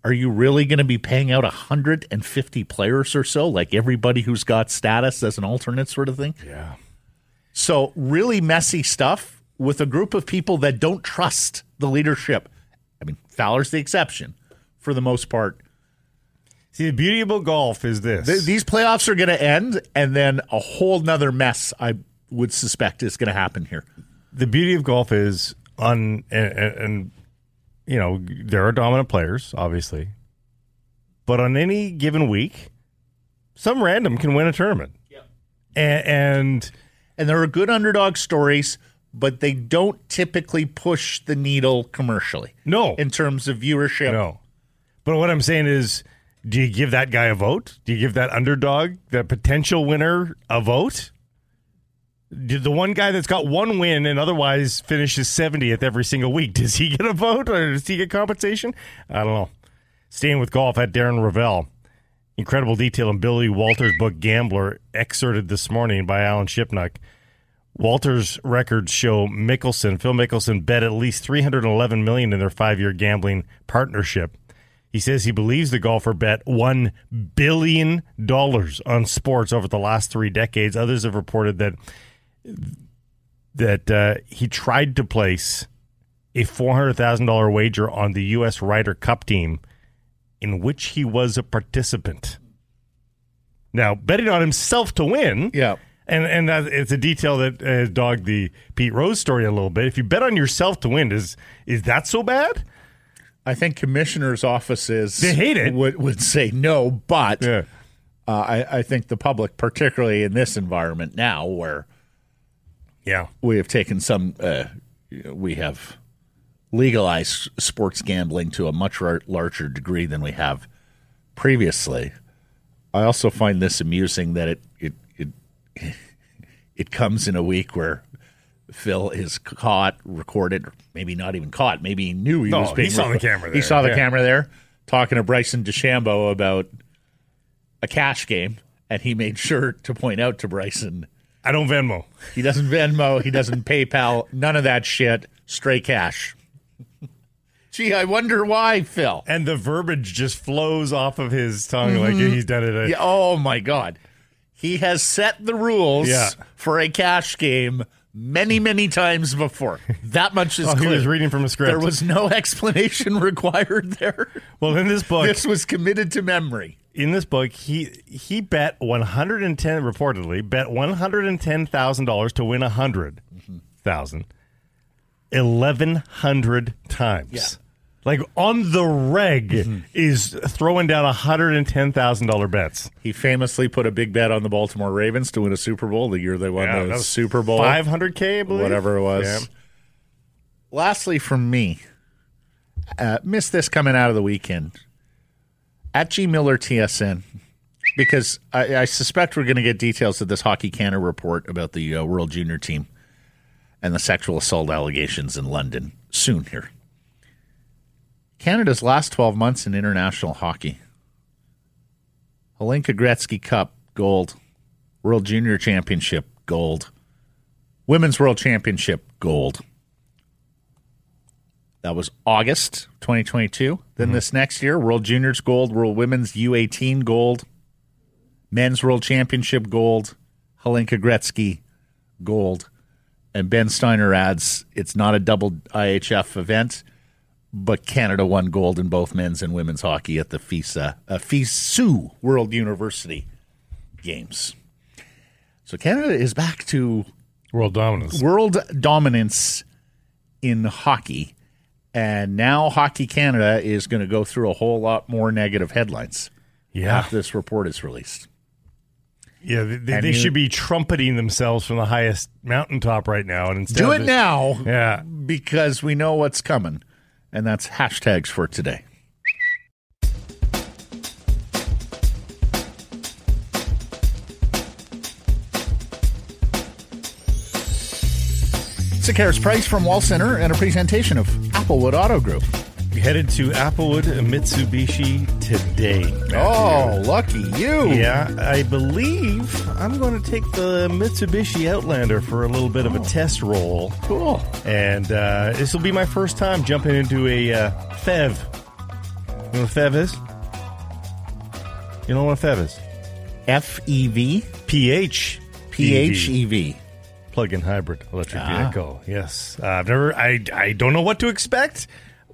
Speaker 1: Are you really going to be paying out 150 players or so, like everybody who's got status as an alternate sort of thing?
Speaker 2: Yeah.
Speaker 1: So, really messy stuff with a group of people that don't trust the leadership. I mean, Fowler's the exception for the most part.
Speaker 2: See, the beauty about golf is this.
Speaker 1: Th- these playoffs are going to end, and then a whole nother mess, I would suspect, is going to happen here.
Speaker 2: the beauty of golf is on and, and, and you know there are dominant players obviously but on any given week some random can win a tournament and, and
Speaker 1: And there are good underdog stories, but they don't typically push the needle commercially
Speaker 2: no
Speaker 1: in terms of viewership.
Speaker 2: no but what i'm saying is do you give that guy a vote do you give that underdog that potential winner a vote Did the one guy that's got one win and otherwise finishes 70th every single week, does he get a vote or does he get compensation? I don't know. Staying with golf at Darren Rovell. Incredible detail in Billy Walters' book Gambler, excerpted this morning by Alan Shipnuck. Walters' records show Mickelson, Phil Mickelson, bet at least 311 million in their five-year gambling partnership. He says he believes the golfer bet $1 billion on sports over the last three decades. Others have reported that that uh, he tried to place a $400,000 wager on the U.S. Ryder Cup team in which he was a participant. Now, betting on himself to win.
Speaker 1: Yeah.
Speaker 2: And and that, it's a detail that has dogged the Pete Rose story a little bit. If you bet on yourself to win, is is that so bad?
Speaker 1: I think commissioners' offices
Speaker 2: They hate it.
Speaker 1: Would, would say no, but
Speaker 2: Yeah.
Speaker 1: uh, I, I think the public, particularly in this environment now, where
Speaker 2: Yeah.
Speaker 1: we have taken some, uh, we have legalized sports gambling to a much lar- larger degree than we have previously. I also find this amusing that it it it it comes in a week where Phil is caught, recorded, maybe not even caught. Maybe he knew he
Speaker 2: No,
Speaker 1: was
Speaker 2: he
Speaker 1: being.
Speaker 2: saw the
Speaker 1: reco-
Speaker 2: camera
Speaker 1: He saw the
Speaker 2: yeah.
Speaker 1: camera there, talking to Bryson DeChambeau about a cash game, and he made sure to point out to Bryson
Speaker 2: I don't Venmo.
Speaker 1: he doesn't Venmo. He doesn't PayPal. None of that shit. Straight cash. Gee, I wonder why, Phil.
Speaker 2: And the verbiage just flows off of his tongue like mm-hmm. he's done it. A,
Speaker 1: Yeah, oh my God. He has set the rules
Speaker 2: Yeah.
Speaker 1: for a cash game many, many times before. That much is
Speaker 2: Oh, he was reading from a script.
Speaker 1: There was no explanation required there.
Speaker 2: well, in this book,
Speaker 1: This was committed to memory.
Speaker 2: in this book, he he bet one hundred and ten reportedly bet one hundred and ten thousand dollars to win a hundred thousand. Eleven hundred times.
Speaker 1: Yeah.
Speaker 2: Like on the reg is throwing down hundred and ten thousand dollar bets.
Speaker 1: He famously put a big bet on the Baltimore Ravens to win a Super Bowl the year they won
Speaker 2: Yeah,
Speaker 1: the Super Bowl.
Speaker 2: Five hundred K, I believe.
Speaker 1: whatever it was.
Speaker 2: Yeah.
Speaker 1: Lastly, from me, uh, missed this coming out of the weekend at G Miller TSN because I, I suspect we're going to get details of this Hockey Canada report about the uh, World Junior team and the sexual assault allegations in London soon here. Canada's last 12 months in international hockey. Hlinka Gretzky Cup, gold. World Junior Championship, gold. Women's World Championship, gold. That was August 2022. Then mm-hmm. this next year, World Juniors gold, World Women's U18 gold, Men's World Championship gold, Hlinka Gretzky gold. And Ben Steiner adds it's not a double IHF event, but Canada won gold in both men's and women's hockey at the FISA, uh, FISU World University Games. So Canada is back to
Speaker 2: World dominance.
Speaker 1: world dominance in hockey. And now Hockey Canada is going to go through a whole lot more negative headlines
Speaker 2: Yeah.
Speaker 1: after this report is released.
Speaker 2: Yeah, they, they, they
Speaker 1: you-
Speaker 2: should be trumpeting themselves from the highest mountaintop right now, and instead
Speaker 1: Do it
Speaker 2: just-
Speaker 1: now
Speaker 2: Yeah,
Speaker 1: because we know what's coming. And that's hashtags for today. Sekeres Price from Wall Center and a presentation of Applewood Auto Group.
Speaker 2: Headed to Applewood Mitsubishi today.
Speaker 1: Oh, lucky you.
Speaker 2: Yeah, I believe I'm going to take the Mitsubishi Outlander for a little bit of a test roll.
Speaker 1: Cool.
Speaker 2: And uh, this will be my first time jumping into a uh, FEV. You know what FEV is? You know what a FEV is?
Speaker 1: F E V
Speaker 2: PH.
Speaker 1: P H E V.
Speaker 2: plug-in hybrid electric
Speaker 1: Ah.
Speaker 2: vehicle. Yes, uh, I've never. I I don't know what to expect,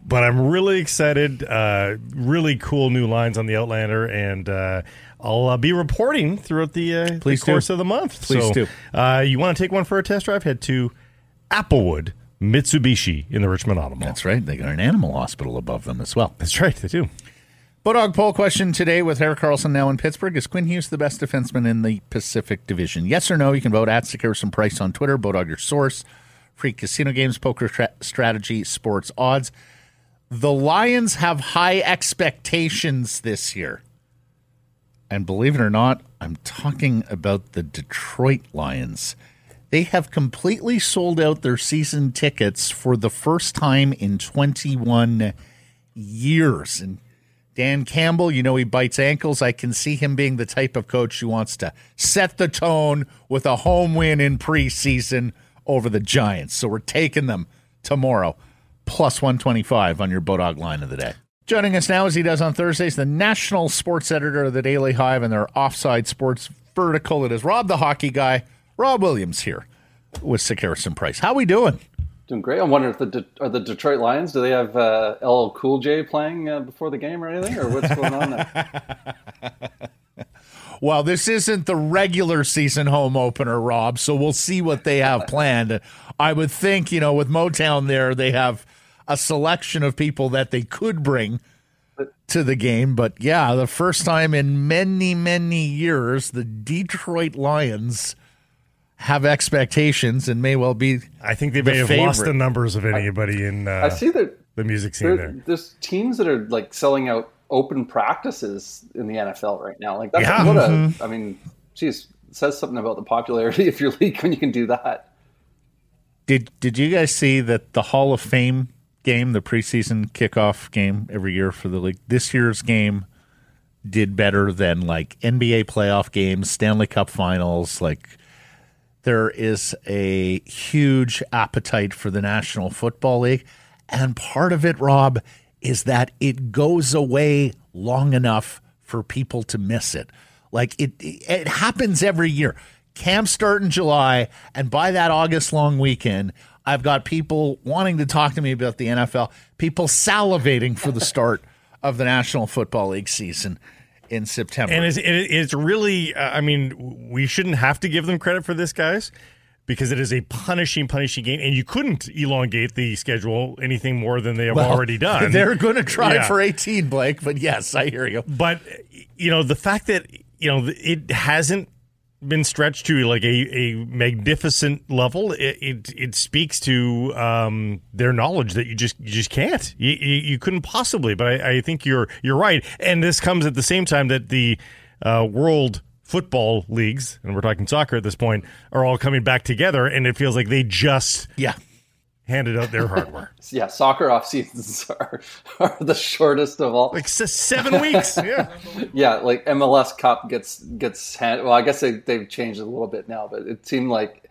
Speaker 2: but I'm really excited. Uh, really cool new lines on the Outlander, and uh, I'll uh, be reporting throughout the, uh, the
Speaker 1: do.
Speaker 2: course of the month.
Speaker 1: Please
Speaker 2: so,
Speaker 1: do.
Speaker 2: Uh, you want to take one for a test drive? Head to Applewood Mitsubishi in the Richmond Auto Mall.
Speaker 1: That's right. They got an animal hospital above them as well.
Speaker 2: That's right. They do.
Speaker 1: Bodog poll question today with Erik Karlsson now in Pittsburgh. Is Quinn Hughes the best defenseman in the Pacific Division? Yes or no? You can vote at Sekeres and Price on Twitter. Bodog, your source. Free casino games, poker tra- strategy, sports odds. The Lions have high expectations this year. And believe it or not, I'm talking about the Detroit Lions. They have completely sold out their season tickets for the first time in 21 years. And Dan Campbell, you know, he bites ankles. I can see him being the type of coach who wants to set the tone with a home win in preseason over the Giants. So we're taking them tomorrow, plus 125 on your Bodog line of the day. Joining us now, as he does on Thursdays, the national sports editor of the Daily Hive and their offside sports vertical. It is Rob the hockey guy, Rob Williams here with Sekeres and Price. How are we doing?
Speaker 4: Doing great. I'm wondering if the De- are the Detroit Lions. Do they have uh, LL Cool J playing uh, before the game or anything, or what's going on there?
Speaker 1: Well, this isn't the regular season home opener, Rob, so we'll see what they have planned. I would think, you know, with Motown there, they have a selection of people that they could bring to the game. But yeah, the first time in many, many years, the Detroit Lions have expectations and may well be.
Speaker 2: I think they
Speaker 1: The
Speaker 2: may have lost the numbers of anybody in uh,
Speaker 4: I see that
Speaker 2: the music scene
Speaker 4: there,
Speaker 2: there.
Speaker 4: there's teams that are like selling out open practices in the NFL right now. Like that's
Speaker 2: Yeah.
Speaker 4: what a. I mean, geez, says something about the popularity of your league when you can do that.
Speaker 1: Did Did you guys see that the Hall of Fame game, the preseason kickoff game every year for the league? This year's game did better than like NBA playoff games, Stanley Cup Finals. Like there is a huge appetite for the National Football League, and part of it, Rob, is that it goes away long enough for people to miss it. Like it, it happens every year. Camp start in July, and by that August long weekend, I've got people wanting to talk to me about the NFL, people salivating for the start of the National Football League season in September.
Speaker 2: And it's, it's really, uh, I mean, we shouldn't have to give them credit for this, guys, because it is a punishing, punishing game, and you couldn't elongate the schedule anything more than they have
Speaker 1: Well,
Speaker 2: already done.
Speaker 1: They're going to try
Speaker 2: Yeah.
Speaker 1: for 18, Blake, but yes, I hear you.
Speaker 2: but you know the fact that you know it hasn't been stretched to like a, a magnificent level it, it it speaks to um their knowledge that you just you just can't you, you, you couldn't possibly but I, I think you're you're right and this comes at the same time that the uh, world football leagues and we're talking soccer at this point are all coming back together and it feels like they just
Speaker 1: Yeah.
Speaker 2: Handed out their hardware
Speaker 4: Yeah, soccer off seasons are, are the shortest of all.
Speaker 2: like seven weeks yeah
Speaker 4: yeah, like MLS Cup gets gets hand, well, I guess they they've changed a little bit now, but it seemed like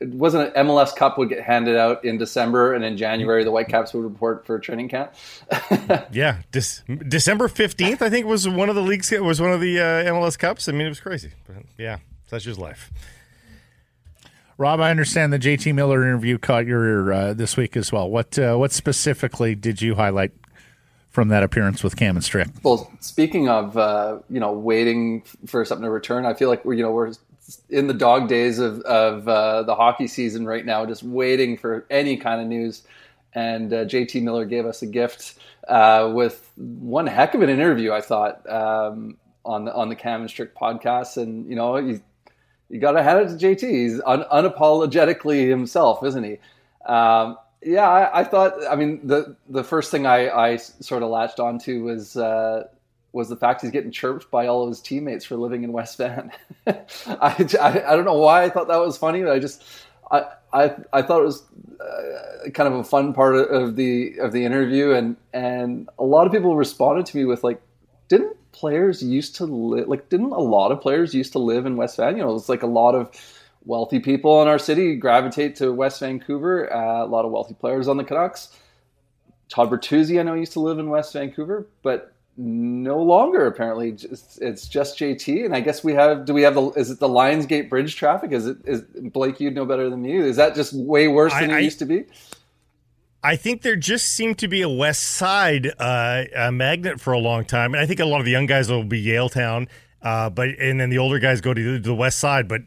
Speaker 4: it wasn't an MLS Cup would get handed out in December, and in January the Whitecaps would report for training camp.
Speaker 2: Yeah, Dec- December fifteenth, I think was one of the leagues. It Was one of the uh, MLS Cups. I mean, it was crazy. But yeah, such is life.
Speaker 1: Rob, I understand the JT Miller interview caught your ear uh, this week as well. What uh, what specifically did you highlight from that appearance with Cam and Strick?
Speaker 4: Well, speaking of uh, you know waiting for something to return, I feel like we're you know we're in the dog days of of uh, the hockey season right now, just waiting for any kind of news. And uh, JT Miller gave us a gift uh, with one heck of an interview, I thought, um, on the on the Cam and Strick podcast. And you know, you, you got to hand it to JT. He's un- unapologetically himself, isn't he? Um, yeah, I, I thought. I mean, the the first thing I, I sort of latched onto was uh, was the fact he's getting chirped by all of his teammates for living in West Van. I, I, I don't know why I thought that was funny, but I just I I, I thought it was uh, kind of a fun part of the of the interview, and and a lot of people responded to me with like, didn't players used to live like didn't a lot of players used to live in West Van? You know, it's like a lot of wealthy people in our city gravitate to West Vancouver. Uh, a lot of wealthy players on the Canucks. Todd Bertuzzi, I know, used to live in West Vancouver, but no longer apparently. Just, it's just JT, and I guess we have. Do we have the? Is it the Lionsgate Bridge traffic? Is it? Is Blake? You'd know better than me. Is that just way worse than
Speaker 2: I-
Speaker 4: it
Speaker 2: I-
Speaker 4: used to be?
Speaker 2: I think there just seemed to be a West Side uh, a magnet for a long time, and I think a lot of the young guys will be Yaletown, uh, but and then the older guys go to the, the West Side. But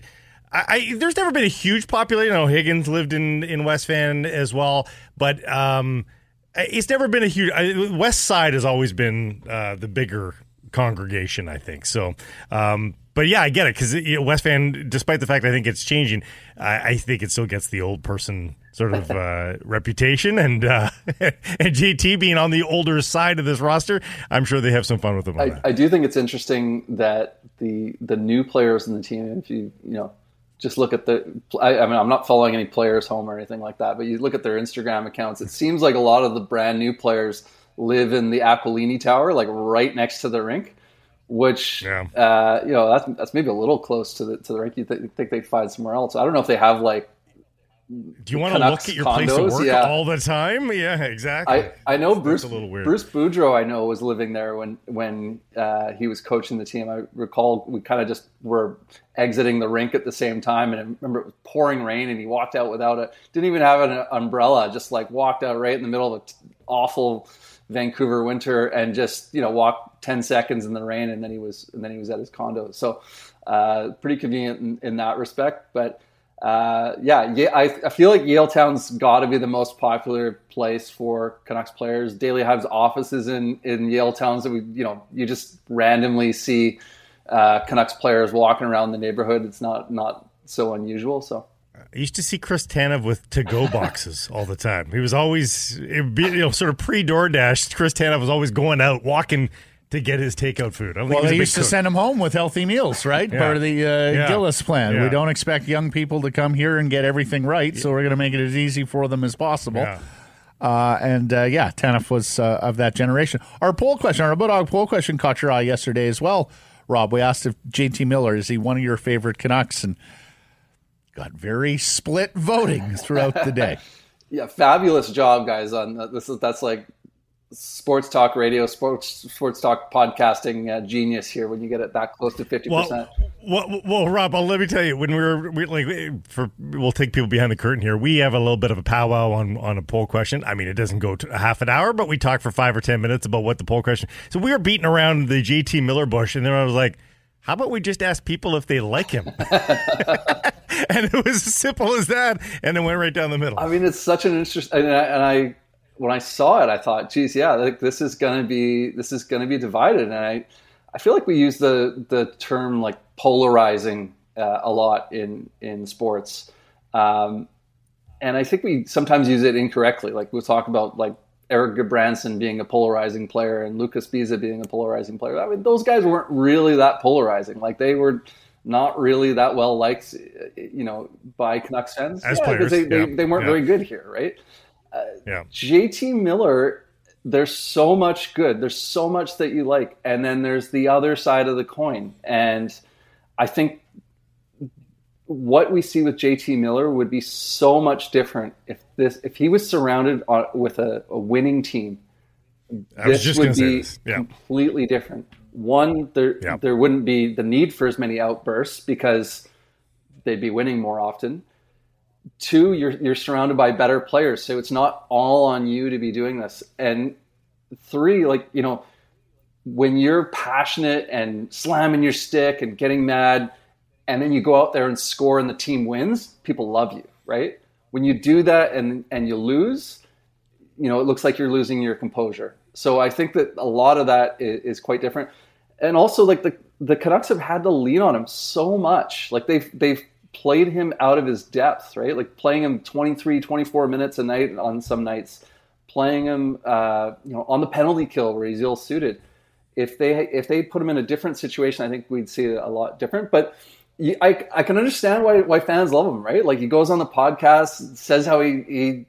Speaker 2: I, I, there's never been a huge population. I know Higgins lived in in West Van as well, but um, it's never been a huge. I, West Side has always been uh, the bigger congregation, I think. So. Um, but yeah, I get it because you know, West Van, despite the fact I think it's changing, I, I think it still gets the old person sort of uh, reputation, and uh, and JT being on the older side of this roster, I'm sure they have some fun with on
Speaker 4: I. I do think it's interesting that the the new players in the team, if you you know, just look at the. I, I mean, I'm not following any players home or anything like that, but you look at their Instagram accounts. It seems like a lot of the brand new players live in the Aquilini Tower, like right next to the rink. Which
Speaker 2: Yeah.
Speaker 4: uh, you know that's that's maybe a little close to the to the rink. You th- think they'd find somewhere else? I don't know if they have like
Speaker 2: Do you want to look at your place of work
Speaker 4: yeah.
Speaker 2: all the time? Yeah, exactly.
Speaker 4: I, I know Bruce
Speaker 2: a little weird.
Speaker 4: Bruce Boudreau I know was living there when when uh, he was coaching the team. I recall we kind of just were exiting the rink at the same time, and I remember it was pouring rain, and he walked out without a didn't even have an umbrella, just like walked out right in the middle of an awful Vancouver winter, and just you know walked ten seconds in the rain, and then he was and then he was at his condo. So uh, pretty convenient in, in that respect, but uh, yeah, yeah, I, I feel like Yaletown's got to be the most popular place for Canucks players. Daily has offices in in Yaletown, so we, you know, you just randomly see uh, Canucks players walking around the neighborhood. It's not not so unusual. So
Speaker 2: I used to see Chris Tanev with to-go boxes all the time. He was always, be, you know, sort of pre-DoorDash. Chris Tanev was always going out, walking to get his takeout food.
Speaker 1: Well,
Speaker 2: he
Speaker 1: they used to
Speaker 2: cook.
Speaker 1: send him home with healthy meals, right?
Speaker 2: Yeah.
Speaker 1: Part of the uh,
Speaker 2: Yeah.
Speaker 1: Gillis plan.
Speaker 2: Yeah.
Speaker 1: We don't expect young people to come here and get everything right, so we're going to make it as easy for them as possible. Uh, and uh, yeah, Tanev was uh, of that generation. Our poll question, our Bodog poll question caught your eye yesterday as well, Rob. We asked if JT Miller is he one of your favorite Canucks, and got very split voting throughout the day.
Speaker 4: yeah, fabulous job, guys. On this is that's like sports talk radio, sports sports talk podcasting uh, genius here when you get it that close to fifty percent.
Speaker 2: Well, well, Rob, let me tell you, when we were we, like, for we'll take people behind the curtain here. We have a little bit of a powwow on on a poll question. I mean, it doesn't go to half an hour, but we talk for five or ten minutes about what the poll question. So we were beating around the JT Miller bush, and then I was like. How about we just ask people if they like him? and it was as simple as that, and it went right down the middle.
Speaker 4: I mean, it's such an interesting, and I, and I when I saw it, I thought, geez, yeah, like this is going to be this is going to be divided, and I I feel like we use the the term like polarizing uh, a lot in in sports, um, and I think we sometimes use it incorrectly. Like we'll talk about like Erik Gudbranson being a polarizing player and Lucas Sbisa being a polarizing player. I mean, those guys weren't really that polarizing. Like they were not really that well liked, you know, by Canucks fans.
Speaker 2: As yeah, players,
Speaker 4: they,
Speaker 2: yeah.
Speaker 4: they, they, weren't
Speaker 2: yeah.
Speaker 4: very good here, right?
Speaker 2: Uh, yeah.
Speaker 4: JT Miller, there's so much good. There's so much that you like, and then there's the other side of the coin. And I think what we see with JT Miller would be so much different if this if he was surrounded on, with a, a, winning team. This would be
Speaker 2: yeah.
Speaker 4: completely different. One, there
Speaker 2: yeah.
Speaker 4: there wouldn't be the need for as many outbursts because they'd be winning more often. Two, you're you're surrounded by better players, so it's not all on you to be doing this. And three, like you know, when you're passionate and slamming your stick and getting mad, and then you go out there and score and the team wins, people love you, right? When you do that and and you lose, you know, it looks like you're losing your composure. So I think that a lot of that is, is quite different. And also like the the Canucks have had to lean on him so much. Like they've they've played him out of his depth, right? Like playing him 23, 24 minutes a night on some nights, playing him, uh, you know, on the penalty kill where he's ill suited. If they if they put him in a different situation, I think we'd see a lot different. But I I can understand why why fans love him, right? Like he goes on the podcast, says how he he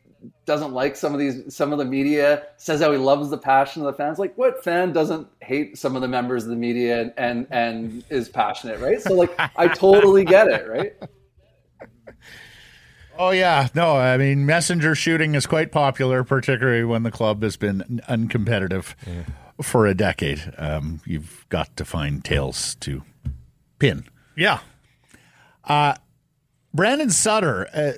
Speaker 4: doesn't like some of these some of the media says how he loves the passion of the fans like what fan doesn't hate some of the members of the media and and, and is passionate right so like i totally get it right
Speaker 1: Oh yeah, no. I mean, messenger shooting is quite popular, particularly when the club has been uncompetitive yeah. for a decade. Um, you've got to find tails to pin.
Speaker 2: Yeah.
Speaker 1: Uh, Brandon Sutter, uh,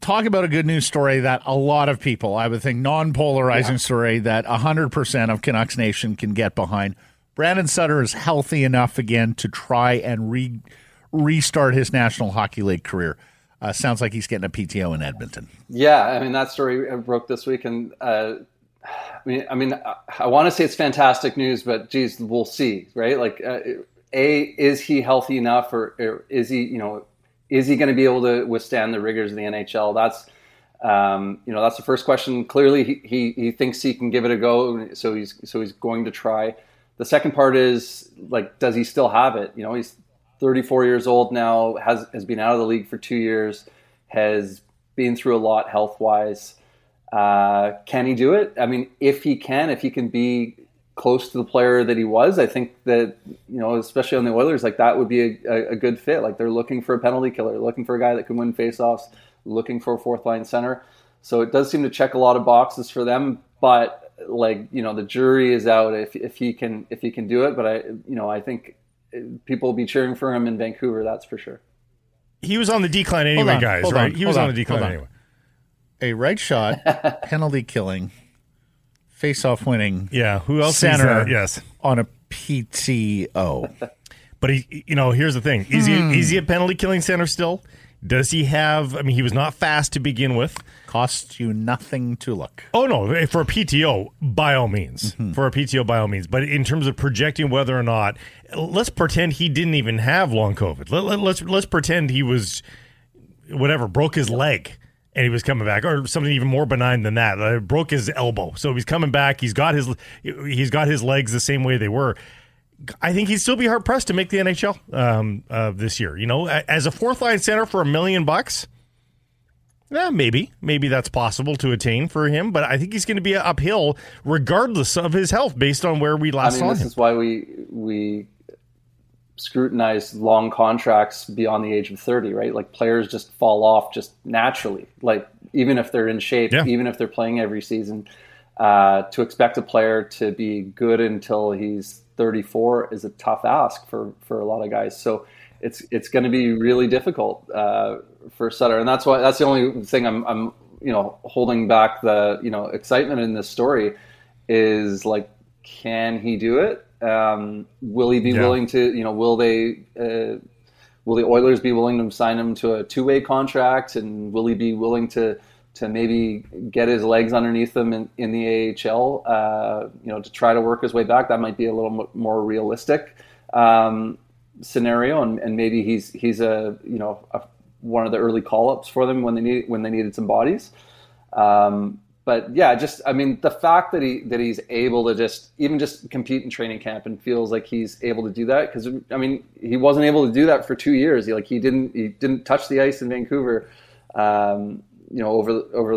Speaker 1: talk about a good news story that a lot of people, I would think, non polarizing yeah. story that 100% of Canucks Nation can get behind. Brandon Sutter is healthy enough again to try and re- restart his National Hockey League career. Uh, sounds like he's getting a PTO in Edmonton.
Speaker 4: Yeah, I mean that story broke this week, and uh, I mean, I mean, I, I want to say it's fantastic news, but geez, we'll see, right? Like, uh, a is he healthy enough, or, or is he, you know, is he going to be able to withstand the rigors of the NHL? That's um, you know that's the first question. Clearly, he, he, he thinks he can give it a go, so he's so he's going to try. The second part is like, does he still have it? You know, he's 34 years old now, has has been out of the league for two years, has been through a lot health wise. Uh, can he do it? I mean, if he can, if he can be close to the player that he was, I think that you know, especially on the Oilers, like that would be a, a, a good fit. Like they're looking for a penalty killer, looking for a guy that can win faceoffs, looking for a fourth line center. So it does seem to check a lot of boxes for them, but like you know, the jury is out if if he can if he can do it. But I you know, I think people will be cheering for him in Vancouver. That's for sure.
Speaker 2: He was on the decline anyway,
Speaker 1: on,
Speaker 2: guys. Right?
Speaker 1: On,
Speaker 2: he was on,
Speaker 1: on
Speaker 2: the decline anyway.
Speaker 1: A right shot, penalty killing, face-off winning.
Speaker 2: Yeah. Who else?
Speaker 1: Center.
Speaker 2: Yes.
Speaker 1: On a PTO.
Speaker 2: but he, you know, here's the thing: is
Speaker 1: Hmm.
Speaker 2: he is he a penalty killing center still? Does he have? I mean, he was not fast to begin with.
Speaker 1: Costs you nothing to look.
Speaker 2: Oh no, for a PTO, by all means,
Speaker 1: Mm-hmm.
Speaker 2: for a PTO, by all means. But in terms of projecting whether or not, let's pretend he didn't even have long COVID. Let, let, let's let's pretend he was whatever broke his leg and he was coming back, or something even more benign than that. Uh, broke his elbow, so he's coming back. He's got his he's got his legs the same way they were. I think he'd still be hard pressed to make the NHL um, uh, this year. You know, as a fourth line center for a million bucks, yeah, maybe, maybe that's possible to attain for him. But I think he's going to be uphill regardless of his health, based on where we last
Speaker 4: I mean,
Speaker 2: saw
Speaker 4: this
Speaker 2: him.
Speaker 4: is why we we scrutinize long contracts beyond the age of 30 right like players just fall off just naturally like even if they're in shape
Speaker 2: Yeah.
Speaker 4: even if they're playing every season uh, to expect a player to be good until he's 34 is a tough ask for for a lot of guys. So it's it's going to be really difficult uh, for Sutter, and that's why that's the only thing I'm I'm you know holding back the you know excitement in this story is like can he do it? Um, will he be yeah. willing to you know will they uh, will the Oilers be willing to sign him to a two way contract, and will he be willing to to maybe get his legs underneath him in, in the AHL, uh, you know, to try to work his way back. That might be a little more realistic um, scenario, and, and maybe he's he's a you know a, one of the early call ups for them when they need when they needed some bodies. Um, but yeah, just I mean the fact that he that he's able to just even just compete in training camp and feels like he's able to do that because I mean he wasn't able to do that for two years. He like he didn't he didn't touch the ice in Vancouver. Um, you know, over over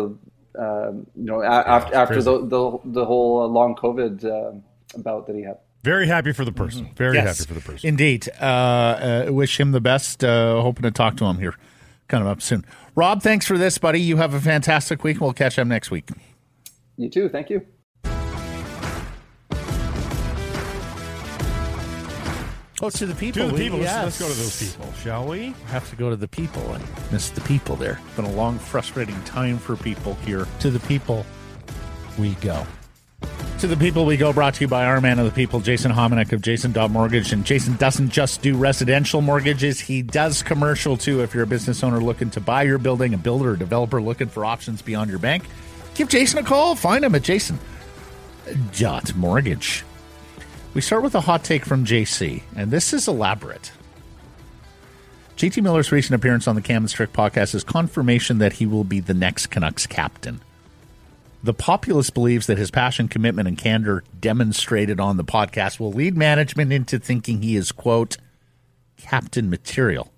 Speaker 4: um, you know a- yeah, after after the, the, the whole uh, long COVID uh, bout that he had.
Speaker 2: Very happy for the person. Mm-hmm. Very yes, happy for the person.
Speaker 1: Indeed. Uh, uh, wish him the best. Uh, hoping to talk to him here kind of up soon. Rob, thanks for this, buddy. You have a fantastic week. We'll catch up next week.
Speaker 4: You too. Thank you.
Speaker 1: Oh, to the people.
Speaker 2: To the people. Yes. Let's, let's, go to those people, shall we?
Speaker 1: Have to go to the people and miss the people there. It's been a long, frustrating time for people here. To the people, we go. To the people we go, brought to you by our man of the people, Jason Hominick of Jason Dot Mortgage. And Jason doesn't just do residential mortgages, he does commercial too. If you're a business owner looking to buy your building, a builder or developer looking for options beyond your bank, give Jason a call. Find him at Jason Dot Mortgage. We start with a hot take from JC, and this is elaborate. JT Miller's recent appearance on the Cam and Strick podcast is confirmation that he will be the next Canucks captain. The populace believes that his passion, commitment, and candor demonstrated on the podcast will lead management into thinking he is, quote, captain material.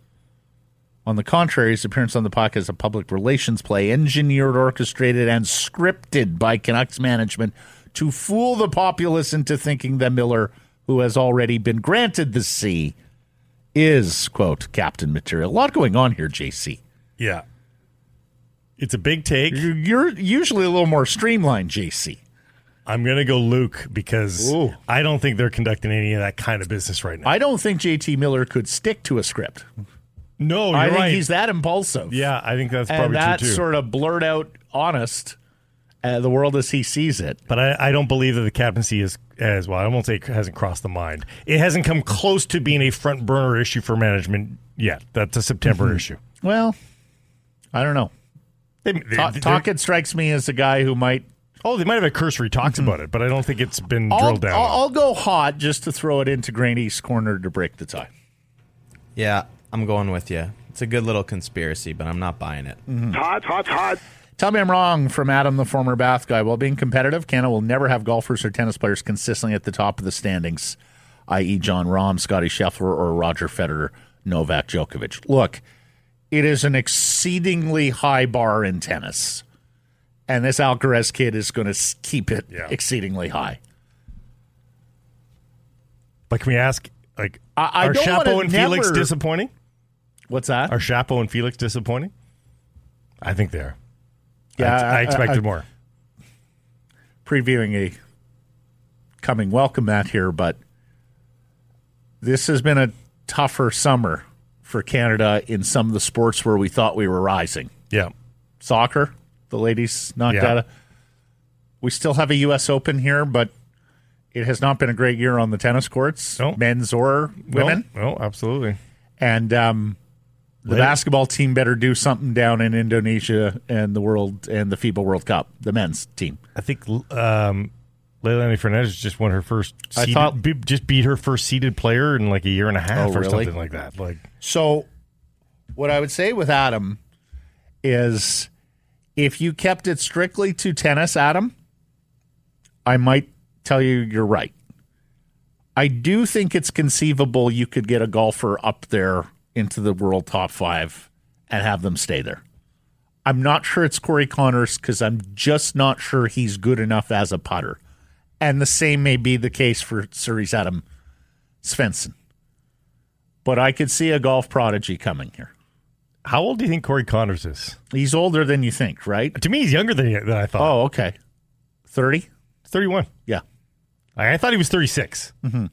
Speaker 1: On the contrary, his appearance on the podcast is a public relations play, engineered, orchestrated, and scripted by Canucks management to fool the populace into thinking that Miller, who has already been granted the C, is, quote, captain material. A lot going on here, JC.
Speaker 2: Yeah. It's a big take.
Speaker 1: You're usually a little more streamlined, JC.
Speaker 2: I'm going to go Luke because Ooh. I don't think they're conducting any of that kind of business right now.
Speaker 1: I don't think JT Miller could stick to a script.
Speaker 2: No,
Speaker 1: I
Speaker 2: think
Speaker 1: right. he's that impulsive.
Speaker 2: Yeah, I think that's probably and
Speaker 1: that
Speaker 2: true too.
Speaker 1: sort of blurt out honest uh, the world as he sees it.
Speaker 2: But I, I, don't believe that the captaincy is as well. I won't say it hasn't crossed the mind. It hasn't come close to being a front burner issue for management yet. That's a September mm-hmm. issue.
Speaker 1: Well, I don't know. They, they, Tocchet strikes me as a guy who might.
Speaker 2: Oh, they might have a cursory talks mm-hmm. about it, but I don't think it's been
Speaker 1: I'll,
Speaker 2: drilled down.
Speaker 1: I'll, I'll, go hot just to throw it into Graney's corner to break the tie.
Speaker 3: Yeah, I'm going with you. It's a good little conspiracy, but I'm not buying it.
Speaker 1: Mm-hmm. Hot, hot, hot. Tell me I'm wrong from Adam, the former Bath guy. While being competitive, Canada will never have golfers or tennis players consistently at the top of the standings, i.e., Jon Rahm, Scottie Scheffler, or Roger Federer, Novak Djokovic. Look, it is an exceedingly high bar in tennis, and this Alcaraz kid is going to keep it yeah. exceedingly high.
Speaker 2: But can we ask, like, I, I are Shapo and never... Felix disappointing?
Speaker 1: What's that?
Speaker 2: Are Shapo and Felix disappointing? I think they are. Yeah, I, I expected I, more.
Speaker 1: Previewing a coming welcome mat here, but this has been a tougher summer for Canada in some of the sports where we thought we were rising.
Speaker 2: Yeah.
Speaker 1: Soccer, the ladies knocked yeah. out. We still have a U.S. Open here, but it has not been a great year on the tennis courts, no. men's or women.
Speaker 2: No, no absolutely.
Speaker 1: And um, the basketball team better do something down in Indonesia and the world and the FIBA World Cup. The men's team.
Speaker 2: I think um, Leilani Fernandez just won her first. Seeded, I thought be, just beat her first seeded player in like a year and a half oh, or really? something like that. Like
Speaker 1: so, what I would say with Adam is, if you kept it strictly to tennis, Adam, I might tell you you're right. I do think it's conceivable you could get a golfer up there into the world top five and have them stay there. I'm not sure it's Corey Conners because I'm just not sure he's good enough as a putter. And the same may be the case for Sirius Adam Svensson. But I could see a golf prodigy coming here.
Speaker 2: How old do you think Corey Conners is?
Speaker 1: He's older than you think, right?
Speaker 2: To me, he's younger than, than I thought.
Speaker 1: Oh, okay. 30?
Speaker 2: 31.
Speaker 1: Yeah.
Speaker 2: I, I thought he was 36. Mm-hmm.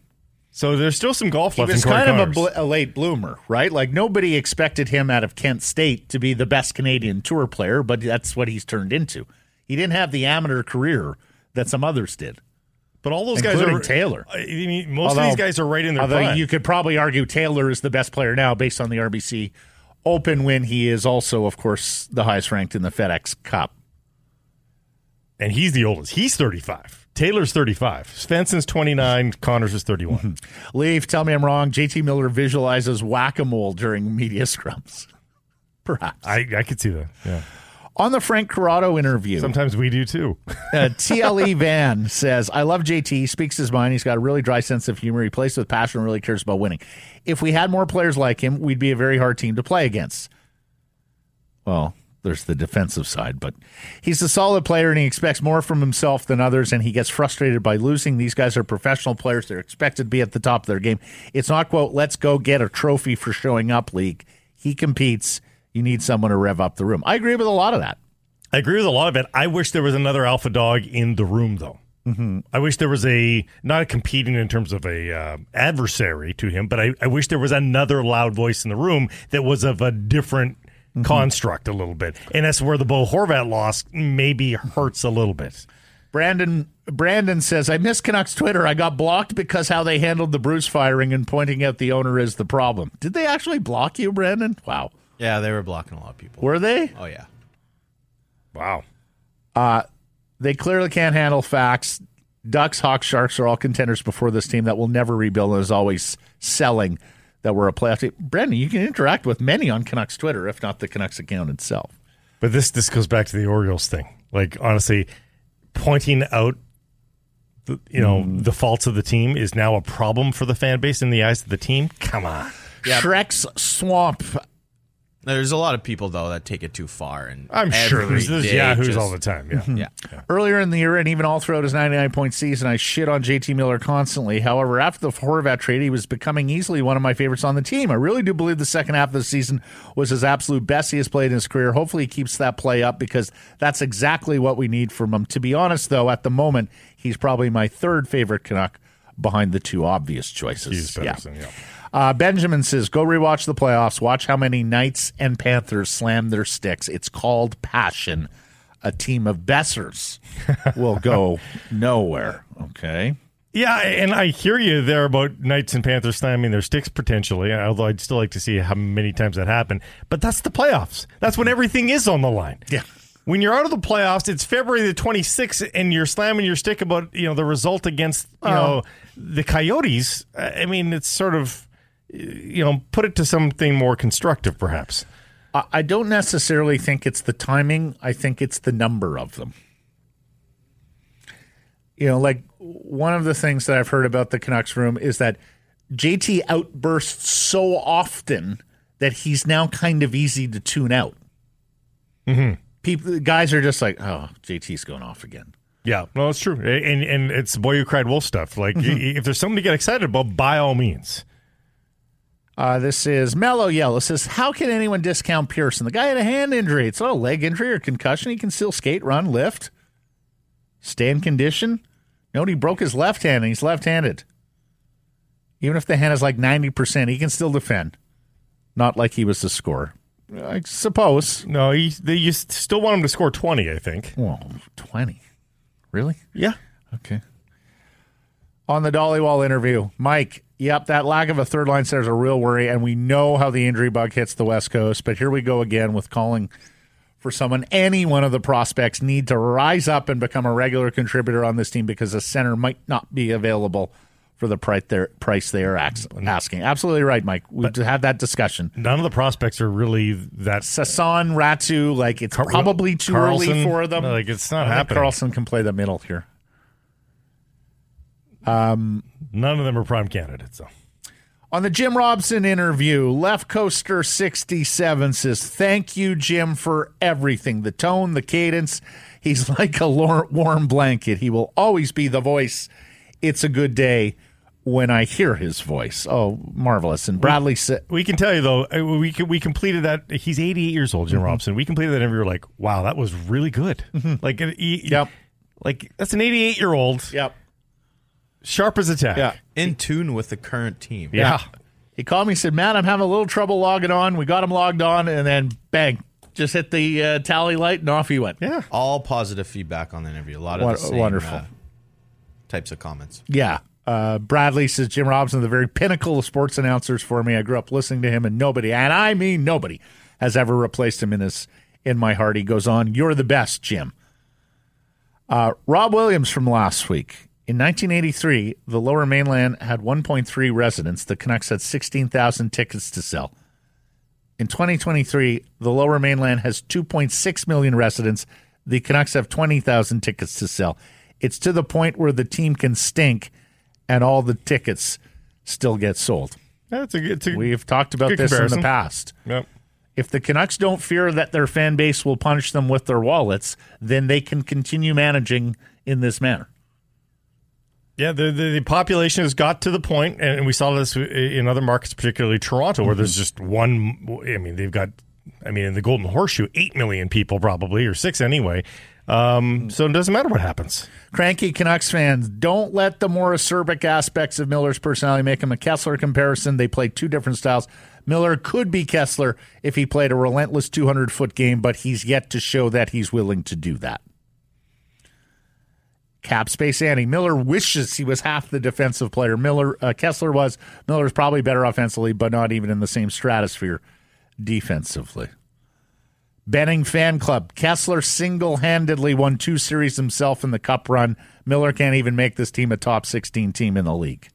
Speaker 2: So there's still some golf
Speaker 1: He
Speaker 2: left.
Speaker 1: was
Speaker 2: in Corey
Speaker 1: kind of a, bl- a late bloomer, right? Like nobody expected him out of Kent State to be the best Canadian tour player, but that's what he's turned into. He didn't have the amateur career that some others did.
Speaker 2: But all those guys
Speaker 1: including
Speaker 2: are
Speaker 1: Taylor.
Speaker 2: I mean, most
Speaker 1: Although-
Speaker 2: of these guys are right in their
Speaker 1: Although
Speaker 2: prime.
Speaker 1: you could probably argue Taylor is the best player now based on the RBC Open win. He is also, of course, the highest ranked in the FedEx Cup.
Speaker 2: and he's the oldest. He's 35. Taylor's 35. Svensson's 29. Conners is 31.
Speaker 1: Leaf, tell me I'm wrong. JT Miller visualizes whack a mole during media scrums. Perhaps.
Speaker 2: I, I could see that. Yeah.
Speaker 1: On the Frank Corrado interview,
Speaker 2: Sometimes we do too.
Speaker 1: uh, TLE Van says, I love JT. He speaks his mind. He's got a really dry sense of humor. He plays with passion and really cares about winning. If we had more players like him, we'd be a very hard team to play against. Well, there's the defensive side, but he's a solid player and he expects more from himself than others, and he gets frustrated by losing. These guys are professional players. They're expected to be at the top of their game. It's not, quote, let's go get a trophy for showing up league. He competes. You need someone to rev up the room. I agree with a lot of that.
Speaker 2: I agree with a lot of it. I wish there was another alpha dog in the room, though. Mm-hmm. I wish there was a not a competing in terms of a uh, adversary to him, but I, I wish there was another loud voice in the room that was of a different construct a little bit, and that's where the Bo Horvat loss maybe hurts a little bit.
Speaker 1: Brandon Brandon says, I miss Canucks Twitter. I got blocked because how they handled the Bruce firing and pointing out the owner is the problem. Did they actually block you, Brandon? Wow.
Speaker 3: Yeah, they were blocking a lot of people.
Speaker 1: Were they?
Speaker 3: Oh yeah.
Speaker 2: Wow.
Speaker 1: Uh, they clearly can't handle facts. Ducks, Hawks, Sharks are all contenders before this team that will never rebuild and is always selling that we're a playoff team. Brandon, you can interact with many on Canucks Twitter, if not the Canucks account itself.
Speaker 2: But this this goes back to the Orioles thing. Like honestly, pointing out the, you know hmm. the faults of the team is now a problem for the fan base in the eyes of the team. Come on.
Speaker 1: Shrek's Swamp.
Speaker 3: There's a lot of people though that take it too far, and
Speaker 2: I'm sure there's, there's yahoos
Speaker 3: just-
Speaker 2: all the time. Yeah.
Speaker 3: Yeah,
Speaker 1: Earlier in the year, and even all throughout his 99 point season, I shit on JT Miller constantly. However, after the Horvat trade, he was becoming easily one of my favorites on the team. I really do believe the second half of the season was his absolute best he has played in his career. Hopefully, he keeps that play up because that's exactly what we need from him. To be honest, though, at the moment, he's probably my third favorite Canuck behind the two obvious choices.
Speaker 2: He's better
Speaker 1: Yeah.
Speaker 2: than yeah.
Speaker 1: Uh, Benjamin says, "Go rewatch the playoffs. Watch how many Knights and Panthers slam their sticks. It's called passion. A team of Bessers will go nowhere." Okay.
Speaker 2: Yeah, and I hear you there about Knights and Panthers slamming their sticks potentially, although I'd still like to see how many times that happened. But that's the playoffs. That's when everything is on the line.
Speaker 1: Yeah.
Speaker 2: When you're out of the playoffs, it's February the 26th, and you're slamming your stick about you know the result against you know the Coyotes. I mean, it's sort of you know put it to something more constructive, perhaps.
Speaker 1: I don't necessarily think it's the timing. I think it's the number of them. You know, like one of the things that I've heard about the Canucks room is that JT outbursts so often that he's now kind of easy to tune out. Mm-hmm. People, guys are just like, oh, JT's going off again.
Speaker 2: Yeah, no, it's true, and and it's boy who cried wolf stuff. Like
Speaker 1: Mm-hmm.
Speaker 2: if there's something to get excited about, by all means.
Speaker 1: Uh, this is Mellow Yellow says, How can anyone discount Pearson? The guy had a hand injury. It's not a leg injury or concussion. He can still skate, run, lift, stay in condition. Note he broke his left hand and he's left handed. Even if the hand is like 90%, he can still defend. Not like he was the scorer. I suppose.
Speaker 2: No, he, they you still want him to score 20, I think.
Speaker 1: Well, 20. Really?
Speaker 2: Yeah.
Speaker 1: Okay. On the Dollywall interview, Mike, yep, that lack of a third line center is a real worry, and we know how the injury bug hits the West Coast. But here we go again with calling for someone, any one of the prospects need to rise up and become a regular contributor on this team because a center might not be available for the price they're, price they are mm-hmm. asking. Absolutely right, Mike. We've had that discussion.
Speaker 2: None of the prospects are really that.
Speaker 1: Sasson, Ratu, like it's probably too early for them.
Speaker 2: like, it's not happening.
Speaker 1: Karlsson can play the middle here.
Speaker 2: None of them are prime candidates, though.
Speaker 1: On the Jim Robson interview, Left Coaster 67 says, Thank you, Jim, for everything the tone, the cadence. He's like a warm blanket. He will always be the voice. It's a good day when I hear his voice. Oh, marvelous. And Bradley said,
Speaker 2: We can tell you though, uh, we we completed that. He's 88 years old,
Speaker 1: Mm-hmm.
Speaker 2: Jim Robson. We completed that interview. We Like, wow, that was really good. Like, uh, he,
Speaker 1: Yep.
Speaker 2: Like that's an 88 year old,
Speaker 1: Yep.
Speaker 2: Sharp as a tack.
Speaker 1: Yeah.
Speaker 3: In tune with the current team.
Speaker 2: yeah.
Speaker 1: He called me, said, "Man, I'm having a little trouble logging on." We got him logged on, and then bang, just hit the uh, tally light, and off he went.
Speaker 2: Yeah.
Speaker 3: All positive feedback on the interview. A lot of
Speaker 1: Won-
Speaker 3: the same,
Speaker 1: wonderful.
Speaker 3: uh, types of comments.
Speaker 1: Yeah. Uh, Bradley says Jim Robinson, the very pinnacle of sports announcers for me. I grew up listening to him, and nobody, and I mean nobody, has ever replaced him in his in my heart. He goes on, "You're the best, Jim." Uh, Rob Williams from last week. In 1983, the Lower Mainland had 1.3 residents. The Canucks had 16,000 tickets to sell. In 2023, the Lower Mainland has 2.6 million residents. The Canucks have 20,000 tickets to sell. It's to the point where the team can stink and all the tickets still get sold.
Speaker 2: That's a good.
Speaker 1: We've talked about this in the past.
Speaker 2: Yep.
Speaker 1: If the Canucks don't fear that their fan base will punish them with their wallets, then they can continue managing in this manner.
Speaker 2: Yeah, the, the the population has got to the point, and we saw this in other markets, particularly Toronto, where there's just one. I mean, they've got. I mean, in the Golden Horseshoe, eight million people probably, or six anyway. Um, so it doesn't matter what happens.
Speaker 1: Cranky Canucks fans, don't let the more acerbic aspects of Miller's personality make him a Kesler comparison. They play two different styles. Miller could be Kesler if he played a relentless 200 foot game, but he's yet to show that he's willing to do that. Cap space Annie Miller wishes he was half the defensive player. Miller uh, Kesler was. Miller's probably better offensively, but not even in the same stratosphere defensively. Benning Fan Club. Kesler single handedly won two series himself in the cup run. Miller can't even make this team a top 16 team in the league.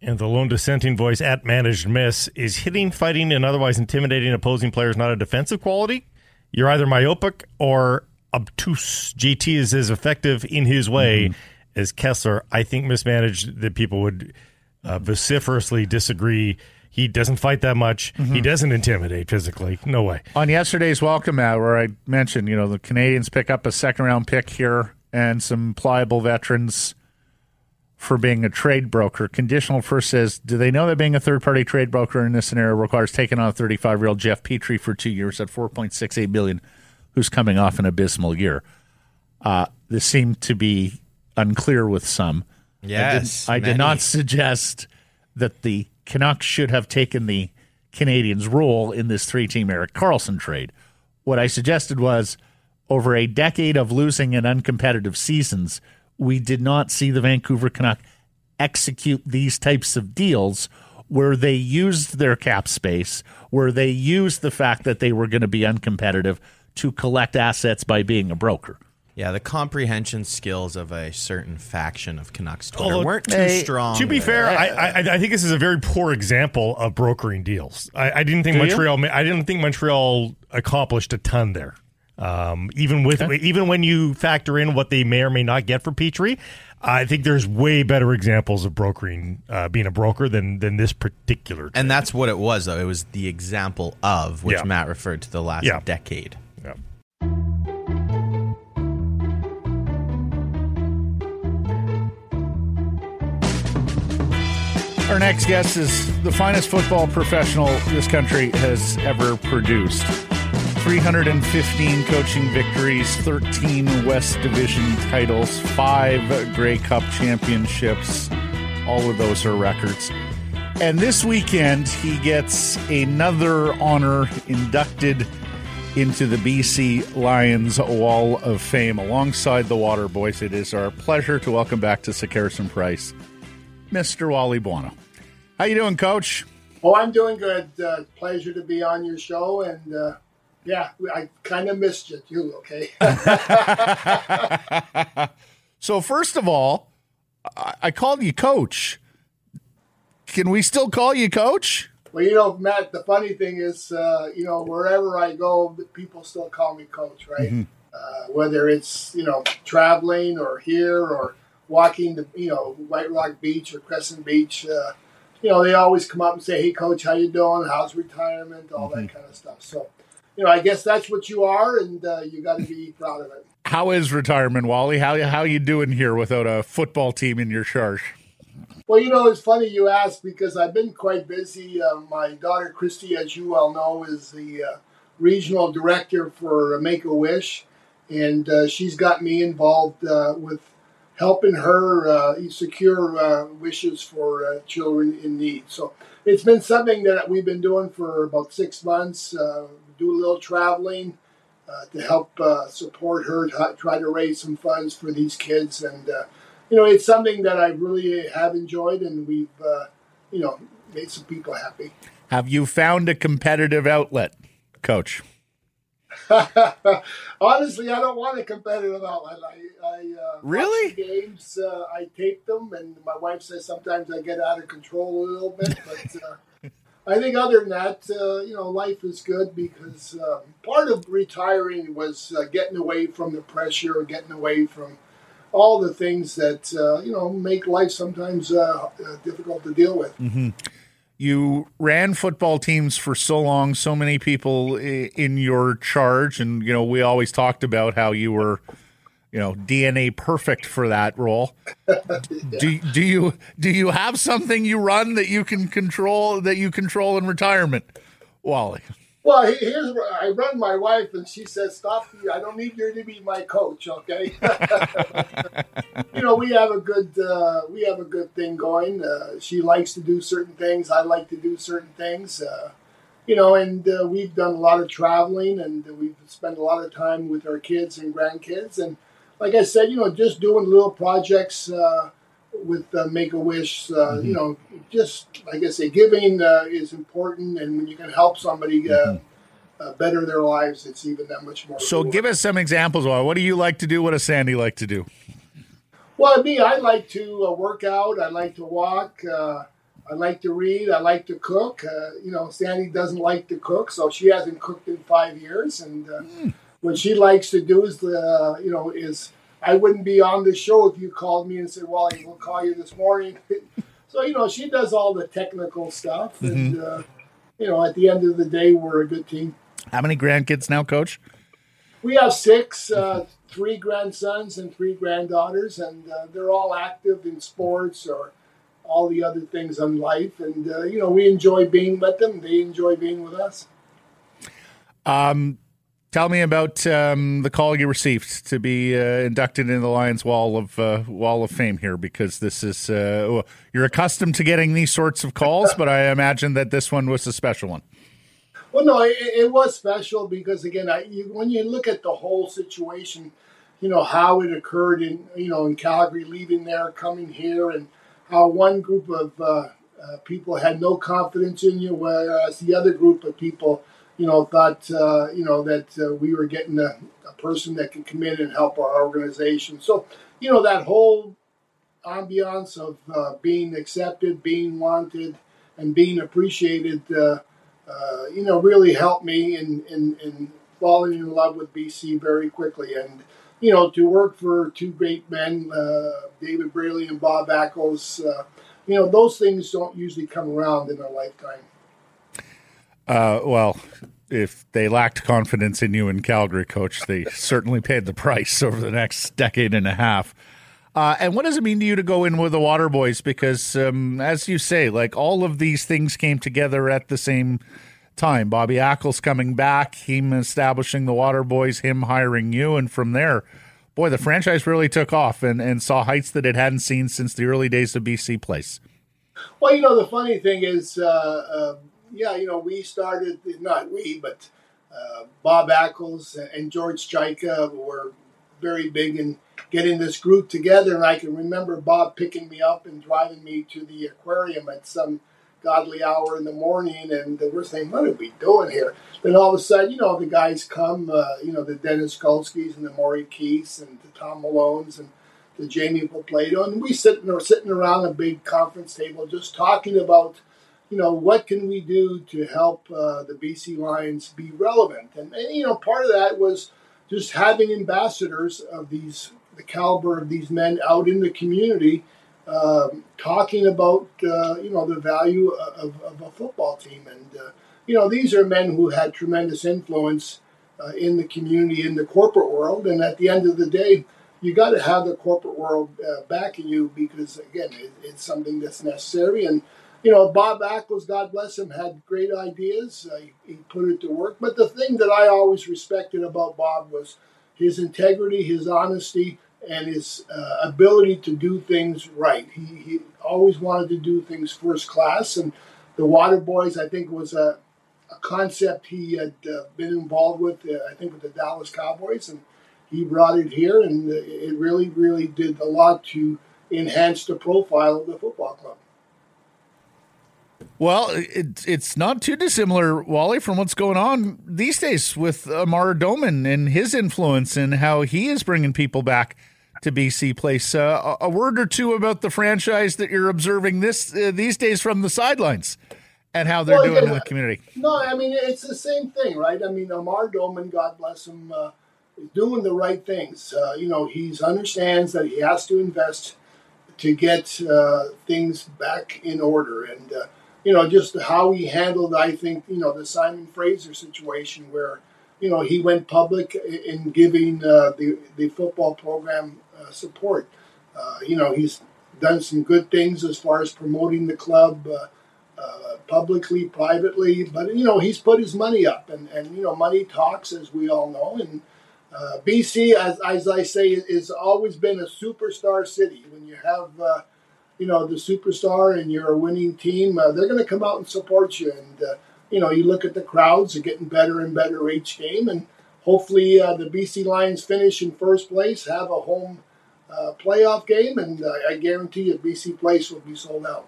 Speaker 2: And the lone dissenting voice at managed miss is hitting, fighting, and otherwise intimidating opposing players not a defensive quality. You're either myopic or obtuse. JT is as effective in his way as Kesler. I think mismanaged that people would uh, vociferously disagree. He doesn't fight that much. He doesn't intimidate physically. No way.
Speaker 1: On yesterday's welcome hour, where I mentioned, you know, the Canadiens pick up a second round pick here and some pliable veterans for being a trade broker. Conditional first says, do they know that being a third party trade broker in this scenario requires taking on a 35 year old Jeff Petry for two years at 4.68 billion, who's coming off an abysmal year? Uh, this seemed to be unclear with some.
Speaker 3: Yes,
Speaker 1: I did, I did not suggest that the Canucks should have taken the Canadiens' role in this three team Erik Karlsson trade. What I suggested was over a decade of losing and uncompetitive seasons, we did not see the Vancouver Canuck execute these types of deals where they used their cap space, where they used the fact that they were going to be uncompetitive to collect assets by being a broker.
Speaker 3: Yeah, the comprehension skills of a certain faction of Canucks Twitter
Speaker 2: Although-
Speaker 3: weren't too
Speaker 1: Hey,
Speaker 3: strong.
Speaker 2: To be
Speaker 3: there.
Speaker 2: fair, I, I I think this is a very poor example of brokering deals. I, I didn't think
Speaker 1: Do?
Speaker 2: Montreal. ma- I didn't think Montreal accomplished a ton there. Um, even with even when you factor in what they may or may not get for Petry, I think there's way better examples of brokering, uh, being a broker than than this particular.
Speaker 3: and that's what it was, though. It was the example of which
Speaker 2: Yeah.
Speaker 3: Matt referred to the last
Speaker 2: Yeah.
Speaker 3: decade.
Speaker 1: Our next guest is the finest football professional this country has ever produced. 315 coaching victories, 13 West Division titles, five Grey Cup championships. All of those are records. And this weekend, he gets another honor inducted into the BC Lions Wall of Fame alongside the Water Boys. It is our pleasure to welcome back to Sekeres and Price, Mr. Wally Buono. How you doing, Coach?
Speaker 5: Oh, I'm doing good. Uh, pleasure to be on your show, and uh, yeah, I kind of missed you too. Okay.
Speaker 1: So first of all, I, I called you Coach. Can we still call you Coach?
Speaker 5: well, you know, Matt. The funny thing is, uh, you know, wherever I go, people still call me Coach, right? Uh, whether it's you know traveling or here or walking to you know White Rock Beach or Crescent Beach. Uh, you know, they always come up and say, "Hey, Coach, how you doing? How's retirement? All that kind of stuff." So, you know, I guess that's what you are, and uh, you got to be proud of it.
Speaker 1: How is retirement, Wally? How how you doing here without a football team in your charge?
Speaker 5: Well, you know, it's funny you ask because I've been quite busy. Uh, my daughter Christy, as you well know, is the uh, regional director for Make a Wish, and uh, she's got me involved uh, with helping her uh, secure uh, wishes for uh, children in need. So it's been something that we've been doing for about six months. Uh, do a little traveling to help support her, to try to raise some funds for these kids, and you know it's something that I really have enjoyed, and we've you know made some people happy.
Speaker 1: Have you found a competitive outlet, Coach?
Speaker 5: Honestly, I don't want a competitive outlet. I, I uh,
Speaker 1: really
Speaker 5: games. Uh, I tape them, and my wife says sometimes I get out of control a little bit. But uh, I think other than that, uh, you know, life is good because um, part of retiring was uh, getting away from the pressure, getting away from all the things that uh, you know make life sometimes difficult to deal with.
Speaker 1: Mm-hmm you ran football teams for so long, so many people in your charge, and you know we always talked about how you were, you know, DNA perfect for that role. yeah. Do do you do you have something you run that you can control that you control in retirement, Wally?
Speaker 5: Well, here's where I run my wife, and she says, "Stop! I don't need you to be my coach, okay?" you know, we have a good uh, we have a good thing going. Uh, she likes to do certain things. I like to do certain things. Uh, you know, and uh, we've done a lot of traveling, and we've spent a lot of time with our kids and grandkids. And like I said, you know, just doing little projects uh, with uh, Make a Wish. Mm-hmm. You know, just like I say, giving is important, and when you can help somebody. Mm-hmm. Uh, better their lives, it's even that much more.
Speaker 1: So, give us some examples. What do you like to do? What does Sandy like to do?
Speaker 5: Well, me, I like to uh, work out. I like to walk. Uh, I like to read. I like to cook. Uh, you know, Sandy doesn't like to cook, so she hasn't cooked in five years. And mm. what she likes to do is, the, uh, you know, is I wouldn't be on the show if you called me and said, "Well, we'll call you this morning." so you know, she does all the technical stuff, mm-hmm. and uh, you know, at the end of the day, we're a good team.
Speaker 1: How many grandkids now, Coach?
Speaker 5: We have six. Uh, three grandsons and three granddaughters, and uh, they're all active in sports or all the other things in life. And uh, you know, we enjoy being with them; they enjoy being with us.
Speaker 1: Um, tell me about um, the call you received to be uh, inducted into the Lions Wall of uh, Wall of Fame here, because this is uh, you're accustomed to getting these sorts of calls, but I imagine that this one was a special one.
Speaker 5: Well, no, it, it was special because again, I, you, when you look at the whole situation, you know how it occurred in you know in Calgary, leaving there, coming here, and how one group of uh, uh, people had no confidence in you, whereas the other group of people, you know, thought uh, you know that uh, we were getting a, a, person that could come in and help our organization. So you know that whole ambiance of uh, being accepted, being wanted, and being appreciated. Uh, you know, really helped me in, in, in falling in love with BC very quickly. And you know, to work for two great men, uh, David Braley and Bob Ackles, uh, you know, those things don't usually come around in a lifetime.
Speaker 1: Uh, well, if they lacked confidence in you in Calgary, coach, they certainly paid the price over the next decade and a half. Uh, and what does it mean to you to go in with the Water Boys? Because, um, as you say, like all of these things came together at the same time. Bobby Ackles coming back, him establishing the Water Boys, him hiring you, and from there, boy, the franchise really took off and, and saw heights that it hadn't seen since the early days of BC Place.
Speaker 5: Well, you know, the funny thing is, uh, uh, yeah, you know, we started, not we, but uh, Bob Ackles and George Chaika were very big in getting this group together. And I can remember Bob picking me up and driving me to the aquarium at some – godly hour in the morning, and we're saying, "What are we doing here?" Then all of a sudden, you know, the guys come, uh, you know, the Dennis Skulskys and the Maury Keiths and the Tom Malones and the Jamie Plato, and we sitting sitting around a big conference table just talking about, you know, what can we do to help uh, the BC Lions be relevant, and, and you know, part of that was just having ambassadors of these the caliber of these men out in the community um, talking about uh, you know the value of, of, a football team, and uh, you know these are men who had tremendous influence uh, in the community, in the corporate world, and at the end of the day, you got to have the corporate world uh, backing you because again, it, it's something that's necessary. And you know, Bob Ackles, God bless him, had great ideas. Uh, he, put it to work. But the thing that I always respected about Bob was his integrity, his honesty, and his uh, ability to do things right. He, he always wanted to do things first class, and the Water Boys, I think, was a, a concept he had uh, been involved with. Uh, I think with the Dallas Cowboys, and he brought it here, and it really, really did a lot to enhance the profile of the football club.
Speaker 1: Well, it, it's not too dissimilar, Wally, from what's going on these days with Amar Doman and his influence and how he is bringing people back to BC Place. Uh, a word or two about the franchise that you're observing this uh, these days from the sidelines and how they're well, doing yeah, in the community.
Speaker 5: No, I mean it's the same thing, right? I mean Amar Doman, God bless him, uh, is doing the right things. Uh, you know, he understands that he has to invest to get uh, things back in order, and uh, you know just how he handled, I think, you know, the Simon Fraser situation where you know he went public in giving the the football program uh, support. Uh, you know, he's done some good things as far as promoting the club uh, publicly, privately, but you know, he's put his money up, and and you know, money talks, as we all know, and. Uh, BC, as, as I say, has always been a superstar city. When you have, uh, you know, the superstar and you're a winning team, uh, they're going to come out and support you. And you know, you look at the crowds; they're getting better and better each game. And hopefully, the BC Lions finish in first place, have a home uh, playoff game, and uh, I guarantee you, BC Place will be sold out.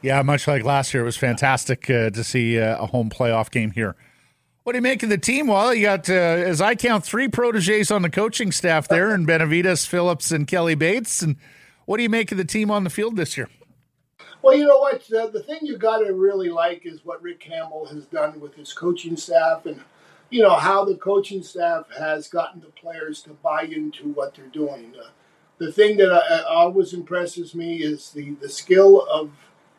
Speaker 1: Yeah, much like last year, it was fantastic uh, to see uh, a home playoff game here. What do you make of the team? Well, you got, uh, as I count, three proteges on the coaching staff there, and Benavides, Phillips, and Kelly Bates. And what do you make of the team on the field this year?
Speaker 5: Well, you know what? The, the thing you got to really like is what Rick Campbell has done with his coaching staff and you know how the coaching staff has gotten the players to buy into what they're doing. Uh, the thing that I, I always impresses me is the, the skill of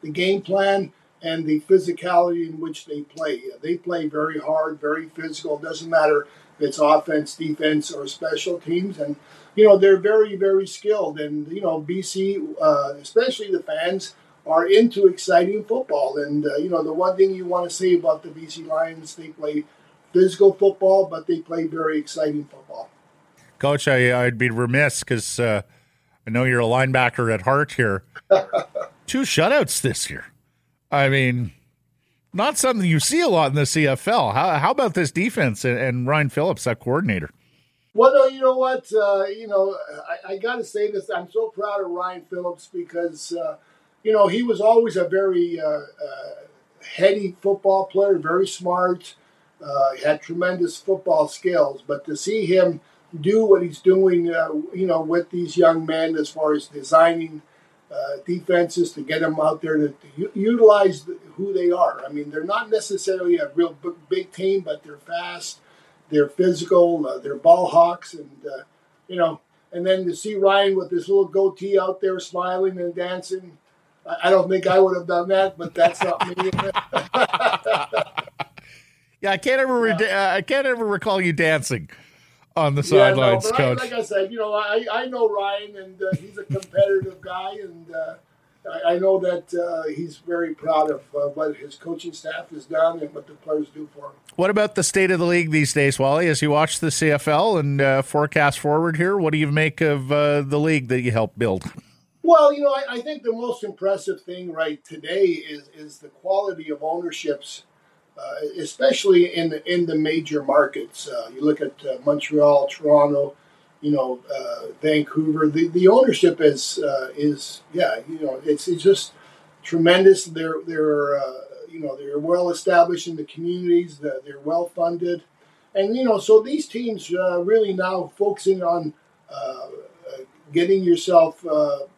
Speaker 5: the game plan and the physicality in which they play. They play very hard, very physical. It doesn't matter it's offense, defense, or special teams. And, you know, they're very, very skilled. And, you know, BC, uh, especially the fans, are into exciting football. And, uh, you know, the one thing you want to say about the BC Lions, they play physical football, but they play very exciting football.
Speaker 1: Coach, I, would be remiss because uh, I know you're a linebacker at heart here. Two shutouts this year. I mean, not something you see a lot in the CFL. How, how about this defense and, and Ryan Phillips, that coordinator?
Speaker 5: Well, no, you know what? Uh, you know, I, I got to say this. I'm so proud of Ryan Phillips because, uh, you know, he was always a very uh, uh heady football player, very smart, uh, had tremendous football skills. But to see him do what he's doing, uh, you know, with these young men as far as designing uh, defenses to get them out there to, to utilize the, who they are. I mean, they're not necessarily a real b- big team, but they're fast, they're physical, uh, they're ball hawks, and uh, you know. And then to see Ryan with his little goatee out there smiling and dancing, I, I don't think I would have done that, but that's not me.
Speaker 1: yeah, I can't ever. Re- I can't ever recall you dancing on the sidelines, yeah, no, coach.
Speaker 5: Like I said, you know, I, I know Ryan, and uh, he's a competitive guy, and uh, I, I, know that uh, he's very proud of uh, what his coaching staff has done and what the players do for him.
Speaker 1: What about the state of the league these days, Wally? As you watch the CFL and uh, forecast forward here, what do you make of uh, the league that you helped build?
Speaker 5: Well, you know, I, I, think the most impressive thing right today is is the quality of ownerships especially in the, in the major markets. Uh, you look at uh, Montreal, Toronto, you know, uh, Vancouver. The, the ownership is uh, is yeah, you know, it's, it's just tremendous. They're they're you know they're well established in the communities. They're, well funded, and you know, so these teams really now focusing on getting yourself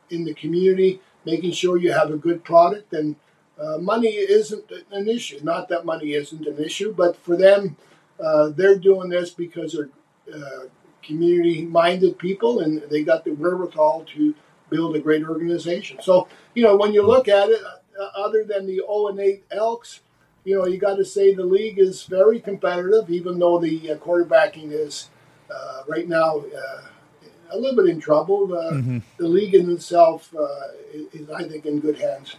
Speaker 5: in the community, making sure you have a good product and uh, money isn't an issue. Not that money isn't an issue, but for them, uh, they're doing this because they're uh, community-minded people, and they got the wherewithal to build a great organization. So, you know, when you look at it, uh, other than the 0 and 8 Elks, you know, you got to say the league is very competitive, even though the uh, quarterbacking is right now a little bit in trouble. Mm-hmm. The league in itself is, I think, in good hands.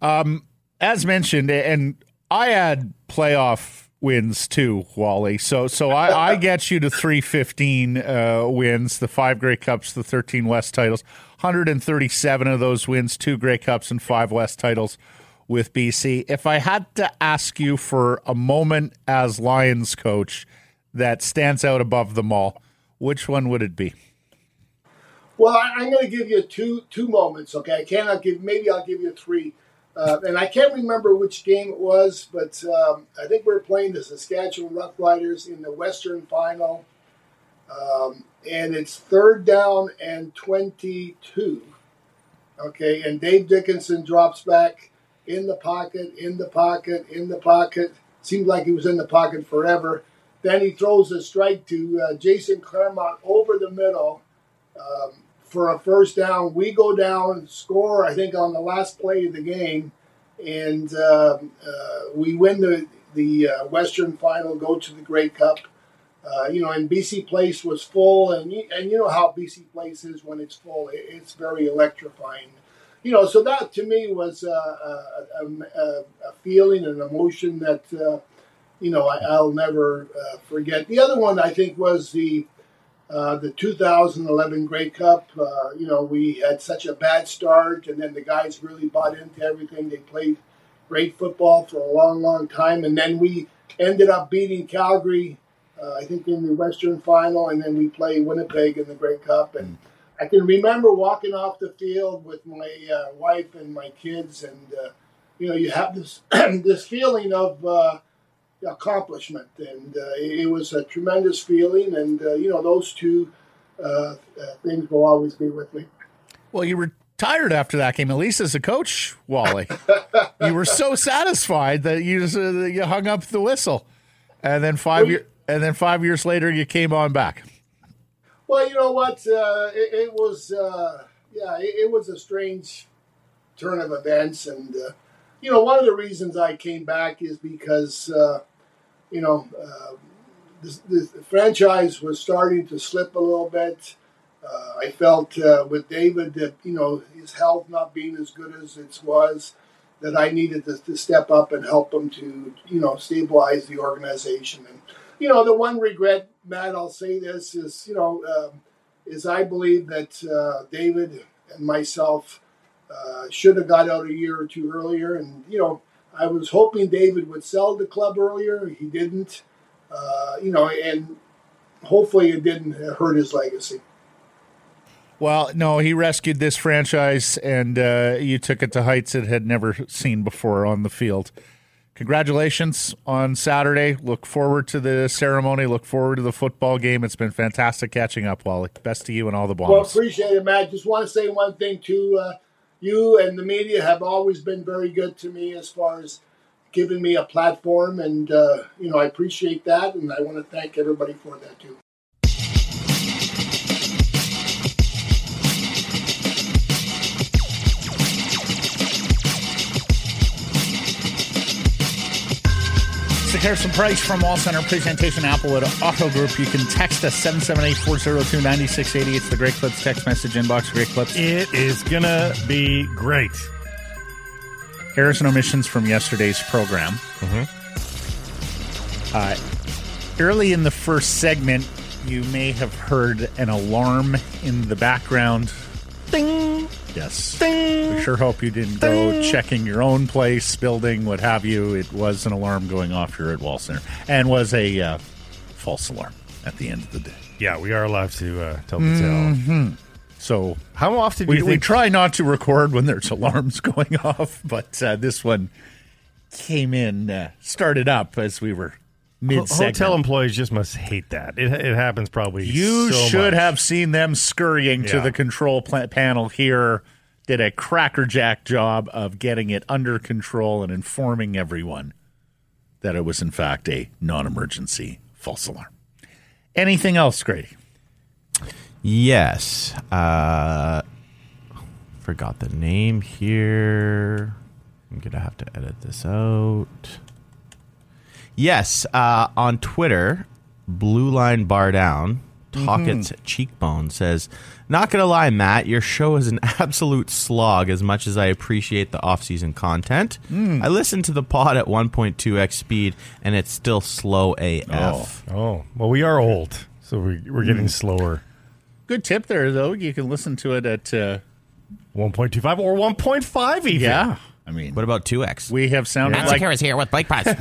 Speaker 1: Um, as mentioned, and I had playoff wins too, Wally. So so I, I get you to 315 uh, wins, the five Grey Cups, the 13 West titles, 137 of those wins, two Grey Cups and five West titles with BC. If I had to ask you for a moment as Lions coach that stands out above them all, which one would it be?
Speaker 5: Well, I, am going to give you two two moments. Okay, I cannot give. Maybe I'll give you three. Uh, and I can't remember which game it was, but um, I think we are playing the Saskatchewan Roughriders in the Western Final, um, and it's third down and twenty-two. Okay, and Dave Dickenson drops back in the pocket, in the pocket, in the pocket. Seemed like he was in the pocket forever. Then he throws a strike to uh, Jason Clermont over the middle. Um, for a first down. We go down, score, I think, on the last play of the game, and uh, uh, we win the, the uh, Western final, go to the Grey Cup. Uh, you know, and BC Place was full, and and you know how BC Place is when it's full; it's very electrifying. You know, so that to me was uh, a, a, a, feeling, an emotion that uh, you know I, will never forget. The other one I think was the uh, the 2011 Grey Cup, uh, you know, we had such a bad start, and then the guys really bought into everything. They played great football for a long, long time, and then we ended up beating Calgary, uh, I think, in the Western Final, and then we play Winnipeg in the Grey Cup. And I can remember walking off the field with my uh, wife and my kids, and uh, you know, you have this this feeling of accomplishment, and uh, it was a tremendous feeling. And uh, you know, those two uh, uh, things will always be with me.
Speaker 1: Well, you retired after that game, at least as a coach, Wally. you were so satisfied that you just, uh, you hung up the whistle, and then five well, years and then five years later, you came on back.
Speaker 5: Well, you know what? Uh, it, it, was yeah, it, it, was a strange turn of events, and you know, one of the reasons I came back is because, uh, you know, uh, this, franchise was starting to slip a little bit. Uh, I felt uh, with David that, you know, his health not being as good as it was, that I needed to, to step up and help him to, you know, stabilize the organization. And, you know, the one regret, Matt, I'll say this is, you know, um, is I believe that uh, David and myself – uh, should have got out a year or two earlier. And, you know, I was hoping David would sell the club earlier. He didn't. Uh, you know, and hopefully it didn't hurt his legacy.
Speaker 1: Well, no, he rescued this franchise, and uh, you took it to heights it had never seen before on the field. Congratulations on Saturday. Look forward to the ceremony. Look forward to the football game. It's been fantastic catching up, Wally. Best to you and all the Bombers.
Speaker 5: Well, appreciate it, Matt. Just want to say one thing, too. Uh, you and the media have always been very good to me as far as giving me a platform, and uh, you know I appreciate that, and I want to thank everybody for that too.
Speaker 1: Sekeres and Price from Wall Center Presentation Applewood Auto Group. You can text us 778-402-9680. It's the Great Clips text message inbox. Great Clips.
Speaker 2: It is going to be great.
Speaker 1: Errors and omissions from yesterday's program.
Speaker 2: Mm-hmm.
Speaker 1: Uh, early in the first segment, you may have heard an alarm in the background.
Speaker 2: Ding!
Speaker 1: Yes. Ding. We sure hope you didn't go checking your own place, building, what have you. It was an alarm going off here at Wall Center and was a uh, false alarm at the end of the day.
Speaker 2: Yeah, we are allowed to uh, tell the mm-hmm.
Speaker 1: tale. So,
Speaker 2: how often
Speaker 1: do
Speaker 2: we,
Speaker 1: we, try not to record when there's alarms going off, but uh, this one came in, uh, started up as we were mid
Speaker 2: Hotel employees just must hate that. It, it happens probably.
Speaker 1: You
Speaker 2: so
Speaker 1: should
Speaker 2: much.
Speaker 1: have seen them scurrying yeah. to the control panel here. Did a crackerjack job of getting it under control and informing everyone that it was in fact a non-emergency false alarm. Anything else, Grady?
Speaker 3: Yes. Uh, forgot the name here. I'm gonna have to edit this out. Yes, uh, on Twitter, Blue Line Bar Down Talkett's cheekbone says, "Not gonna lie, Matt, your show is an absolute slog. As much as I appreciate the off-season content, I listened to the pod at 1.2x speed, and it's still slow AF.
Speaker 2: Oh, well, we are old, so we, we're getting
Speaker 1: Hmm.
Speaker 2: slower.
Speaker 1: Good tip there, though. You can listen to it at, uh,
Speaker 2: 1.25 or 1.5 even.
Speaker 1: yeah. I mean,
Speaker 3: What about 2x?
Speaker 1: we have sounded
Speaker 2: Yeah.
Speaker 1: like
Speaker 3: is here with Blake Price.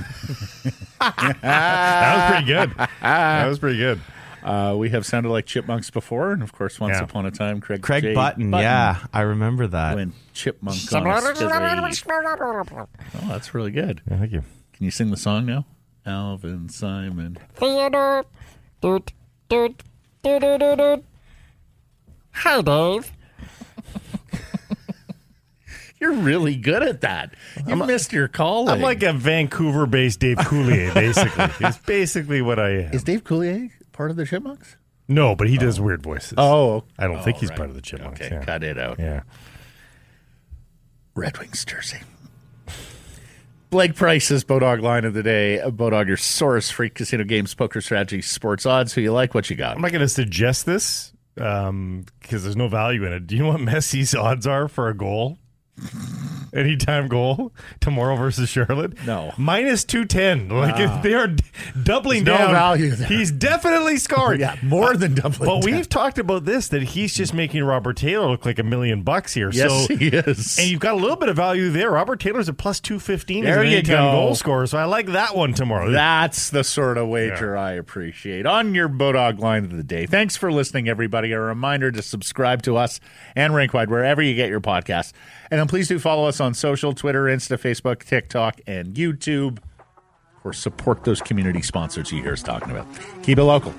Speaker 2: That was pretty good. that was pretty good.
Speaker 1: uh, we have sounded like chipmunks before, and of course, once
Speaker 2: Yeah.
Speaker 1: upon a time, Craig
Speaker 3: Craig
Speaker 1: J.
Speaker 3: Button, yeah, I remember that.
Speaker 1: When chipmunk on a skizzy. Oh, that's really good.
Speaker 2: Yeah, thank you.
Speaker 1: Can you sing the song now? Alvin Simon.
Speaker 6: Theodore. Doot, doot, doot, doot, doot, doot. Hi, Dave.
Speaker 1: You're really good at that. You missed your calling.
Speaker 2: I'm like a Vancouver-based Dave Coulier, basically. It's basically what I am.
Speaker 1: is Dave Coulier part of the Chipmunks?
Speaker 2: No, but he does oh. weird voices.
Speaker 1: Oh,
Speaker 2: I don't think
Speaker 1: oh,
Speaker 2: he's
Speaker 1: right.
Speaker 2: part of the Chipmunks.
Speaker 1: Okay,
Speaker 2: yeah.
Speaker 1: cut it out.
Speaker 2: Yeah.
Speaker 1: Red Wings jersey. Blake Price's Bodog line of the day. Bodog, your source for casino games, poker strategy, sports odds. Who you like? What you got?
Speaker 2: I'm not going to suggest this um, because there's no value in it. Do you know what Messi's odds are for a goal? Anytime goal tomorrow versus Charlotte?
Speaker 1: No.
Speaker 2: Minus 210. Like they are doubling
Speaker 1: There's no
Speaker 2: down.
Speaker 1: value there.
Speaker 2: He's definitely scoring.
Speaker 1: Yeah, more uh, than doubling
Speaker 2: But
Speaker 1: down.
Speaker 2: we've talked about this that he's just making Robert Taylor look like a million bucks here.
Speaker 1: Yes,
Speaker 2: so
Speaker 1: he is.
Speaker 2: and you've got a little bit of value there. Robert Taylor's a plus 215
Speaker 1: There
Speaker 2: as an
Speaker 1: you
Speaker 2: anytime
Speaker 1: go.
Speaker 2: goal scorer. So I like that one tomorrow.
Speaker 1: That's the sort of wager I appreciate on your Bodog line of the day. Thanks for listening, everybody. A reminder to subscribe to us and Rankwide wherever you get your podcasts. And then please do follow us on social Twitter, Insta, Facebook, TikTok, and YouTube. Or support those community sponsors you hear us talking about. Keep it local.